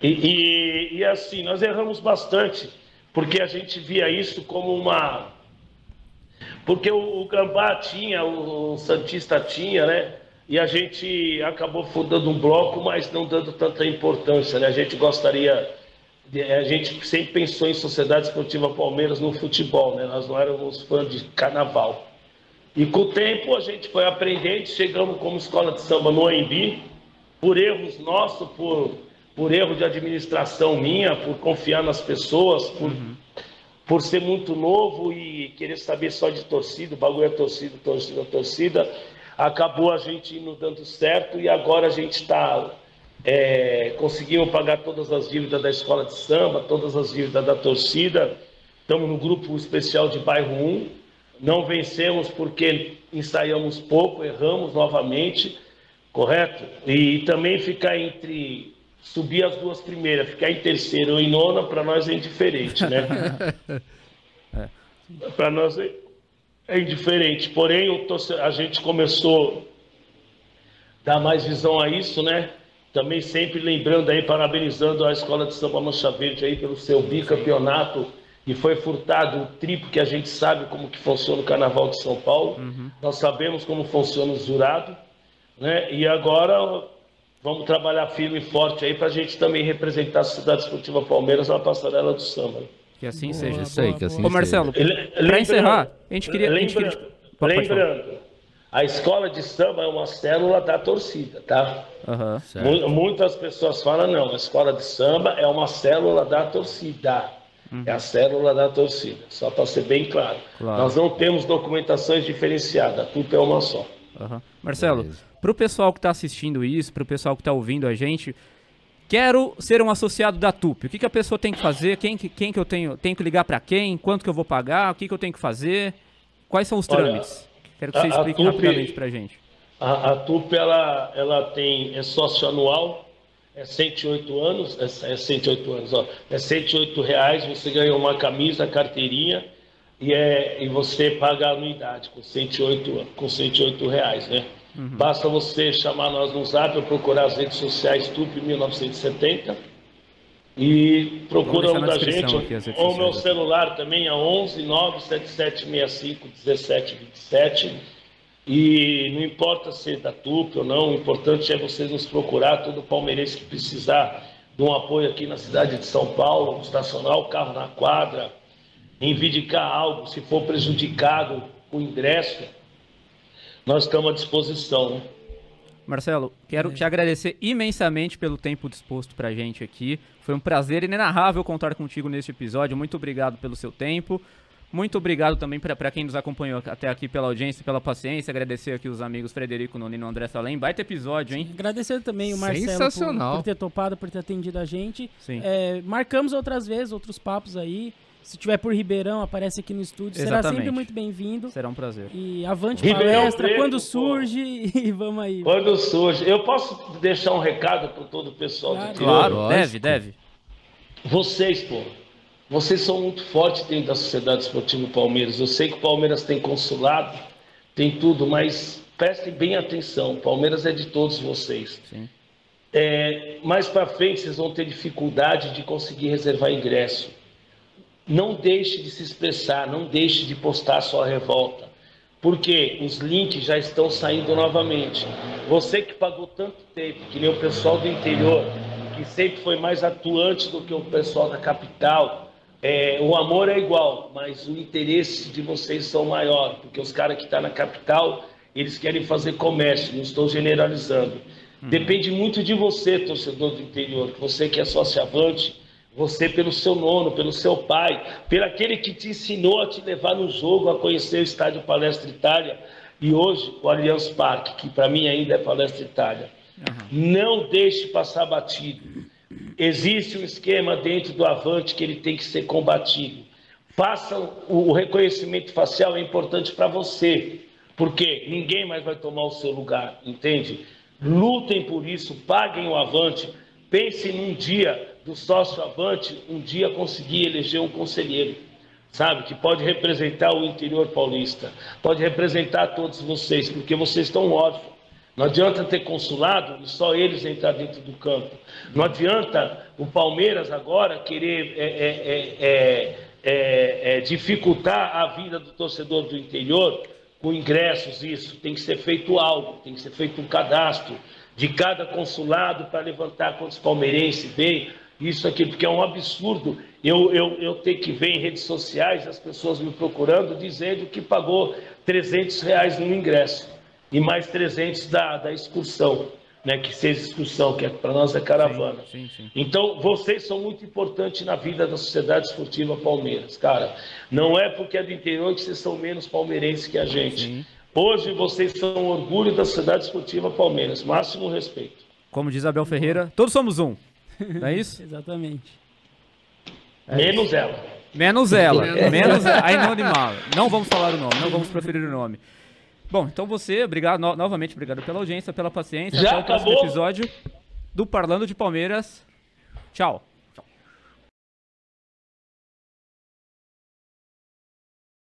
E, e, e, assim, nós erramos bastante, porque a gente via isso como uma. Porque o, o Gambá tinha, o, o Santista tinha, né? E a gente acabou fundando um bloco, mas não dando tanta importância, né? A gente gostaria. a gente sempre pensou em Sociedade Esportiva Palmeiras no futebol, né? Nós não éramos fãs de carnaval. E com o tempo a gente foi aprendendo, chegamos como escola de samba no AMB, por erros nossos, por, por erro de administração minha, por confiar nas pessoas, por, por ser muito novo e querer saber só de torcida, o bagulho é torcida, torcida, torcida. Acabou a gente indo dando certo e agora a gente está. É, pagar todas as dívidas da escola de samba, todas as dívidas da torcida. Estamos no grupo especial de bairro 1. Não vencemos porque ensaiamos pouco, erramos novamente, correto? E também ficar entre subir as duas primeiras, ficar em terceiro ou em nona, para nós é indiferente, né? [laughs] Para nós é, é indiferente. Porém, a gente começou a dar mais visão a isso, né? Também sempre lembrando aí, parabenizando a Escola de Samba Mancha Verde aí pelo seu bicampeonato e foi furtado o triplo que a gente sabe como que funciona o Carnaval de São Paulo. Nós sabemos como funciona o jurado, né? E agora vamos trabalhar firme e forte aí para a gente também representar a Cidade Esportiva Palmeiras na passarela do samba. Que assim Boa, seja. Isso aí, que assim. Ô Marcelo, lembrando- encerrar, a gente queria. a gente queria- Lembrando, a escola de samba é uma célula da torcida, tá? Mu- Muitas pessoas falam, não, a escola de samba é uma célula da torcida. É a célula da torcida, só para ser bem claro. Claro. Nós não temos documentações diferenciadas, tudo é uma só. Aham. Marcelo, Beleza. pro pessoal que tá assistindo isso, pro pessoal que tá ouvindo a gente, quero ser um associado da TUP. O que, que a pessoa tem que fazer? Quem que, quem que eu tenho, tenho que ligar para quem? Quanto que eu vou pagar? O que, que eu tenho que fazer? Quais são os Olha, trâmites? Quero que você a- a explique TUP- rapidamente pra gente. A, a TUP, ela, ela tem, é sócio anual, é 108 anos, é, é 108 anos, ó, é 108 reais, você ganha uma camisa, carteirinha, e, é, e você paga a anuidade com 108, com 108 reais, né? Basta você chamar nós no zap ou procurar as redes sociais TUP 1970 e procura um da gente, aqui ou o meu celular também é 11 97765 1727 e não importa se é da TUP ou não, o importante é vocês nos procurar, todo palmeirense que precisar de um apoio aqui na cidade de São Paulo, estacionar o carro na quadra, reivindicar algo, se for prejudicado o ingresso, nós estamos à disposição. Né? Marcelo, quero te agradecer imensamente pelo tempo disposto pra gente aqui. Foi um prazer inenarrável contar contigo neste episódio. Muito obrigado pelo seu tempo. Muito obrigado também para quem nos acompanhou até aqui pela audiência e pela paciência. Agradecer aqui os amigos Frederico Nonino e André Salem. Baita episódio, hein? Agradecer também o Marcelo Sensacional. por, por ter topado, por ter atendido a gente. Sim. É, marcamos outras vezes, outros papos aí. Se tiver por Ribeirão, aparece aqui no estúdio. Será Exatamente. sempre muito bem-vindo. Será um prazer. E avante Ribeirão palestra, Preto, quando pô. surge, [laughs] e vamos aí. Quando surge. Eu posso deixar um recado para todo o pessoal Claro. do interior? Claro, Lógico. deve, deve. Vocês, pô, vocês são muito fortes dentro da Sociedade Esportiva Palmeiras. Eu sei que o Palmeiras tem consulado, tem tudo, mas prestem bem atenção. O Palmeiras é de todos vocês. Sim. É, mais para frente vocês vão ter dificuldade de conseguir reservar ingresso. Não deixe de se expressar, não deixe de postar sua revolta, porque os links já estão saindo novamente. Você que pagou tanto tempo, que nem o pessoal do interior, que sempre foi mais atuante do que o pessoal da capital, é, o amor é igual, mas o interesse de vocês são maior, porque os caras que estão na capital, eles querem fazer comércio, não estou generalizando. Depende muito de você, torcedor do interior, você que é sociavante, você pelo seu nono, pelo seu pai, pelo aquele que te ensinou a te levar no jogo, a conhecer o estádio Palestra Itália e hoje o Allianz Parque, que para mim ainda é Palestra Itália. Não deixe passar batido. Existe um esquema dentro do Avante que ele tem que ser combatido. Façam o o reconhecimento facial é importante para você, porque ninguém mais vai tomar o seu lugar, entende? Lutem por isso, paguem o Avante, pensem num dia do sócio Avante, um dia conseguir eleger um conselheiro, sabe? Que pode representar o interior paulista, pode representar todos vocês, porque vocês estão órfãos. Não adianta ter consulado e só eles entrar dentro do campo. Não adianta o Palmeiras agora querer é, é, é, é, é, é, dificultar a vida do torcedor do interior com ingressos, isso. Tem que ser feito algo, tem que ser feito um cadastro de cada consulado para levantar quantos palmeirenses vêm, isso aqui, porque é um absurdo eu, eu, eu ter que ver em redes sociais as pessoas me procurando dizendo que pagou 300 reais no ingresso e mais 300 da, da excursão, né, que seja excursão, que é, para nós é caravana. Sim, sim. Então, vocês são muito importantes na vida da Sociedade Esportiva Palmeiras, cara. Não é porque é do interior que vocês são menos palmeirenses que a gente. Hoje vocês são orgulho da Sociedade Esportiva Palmeiras. Máximo respeito. Como diz Abel Ferreira, todos somos um. Não é isso? [laughs] Exatamente. Menos ela. Menos ela. [laughs] Menos ela. Aí não animal. Não vamos falar o nome, não vamos proferir o nome. Bom, então você, obrigado no- novamente, obrigado pela audiência, pela paciência. Já Até o próximo episódio do Parlando de Palmeiras. Tchau.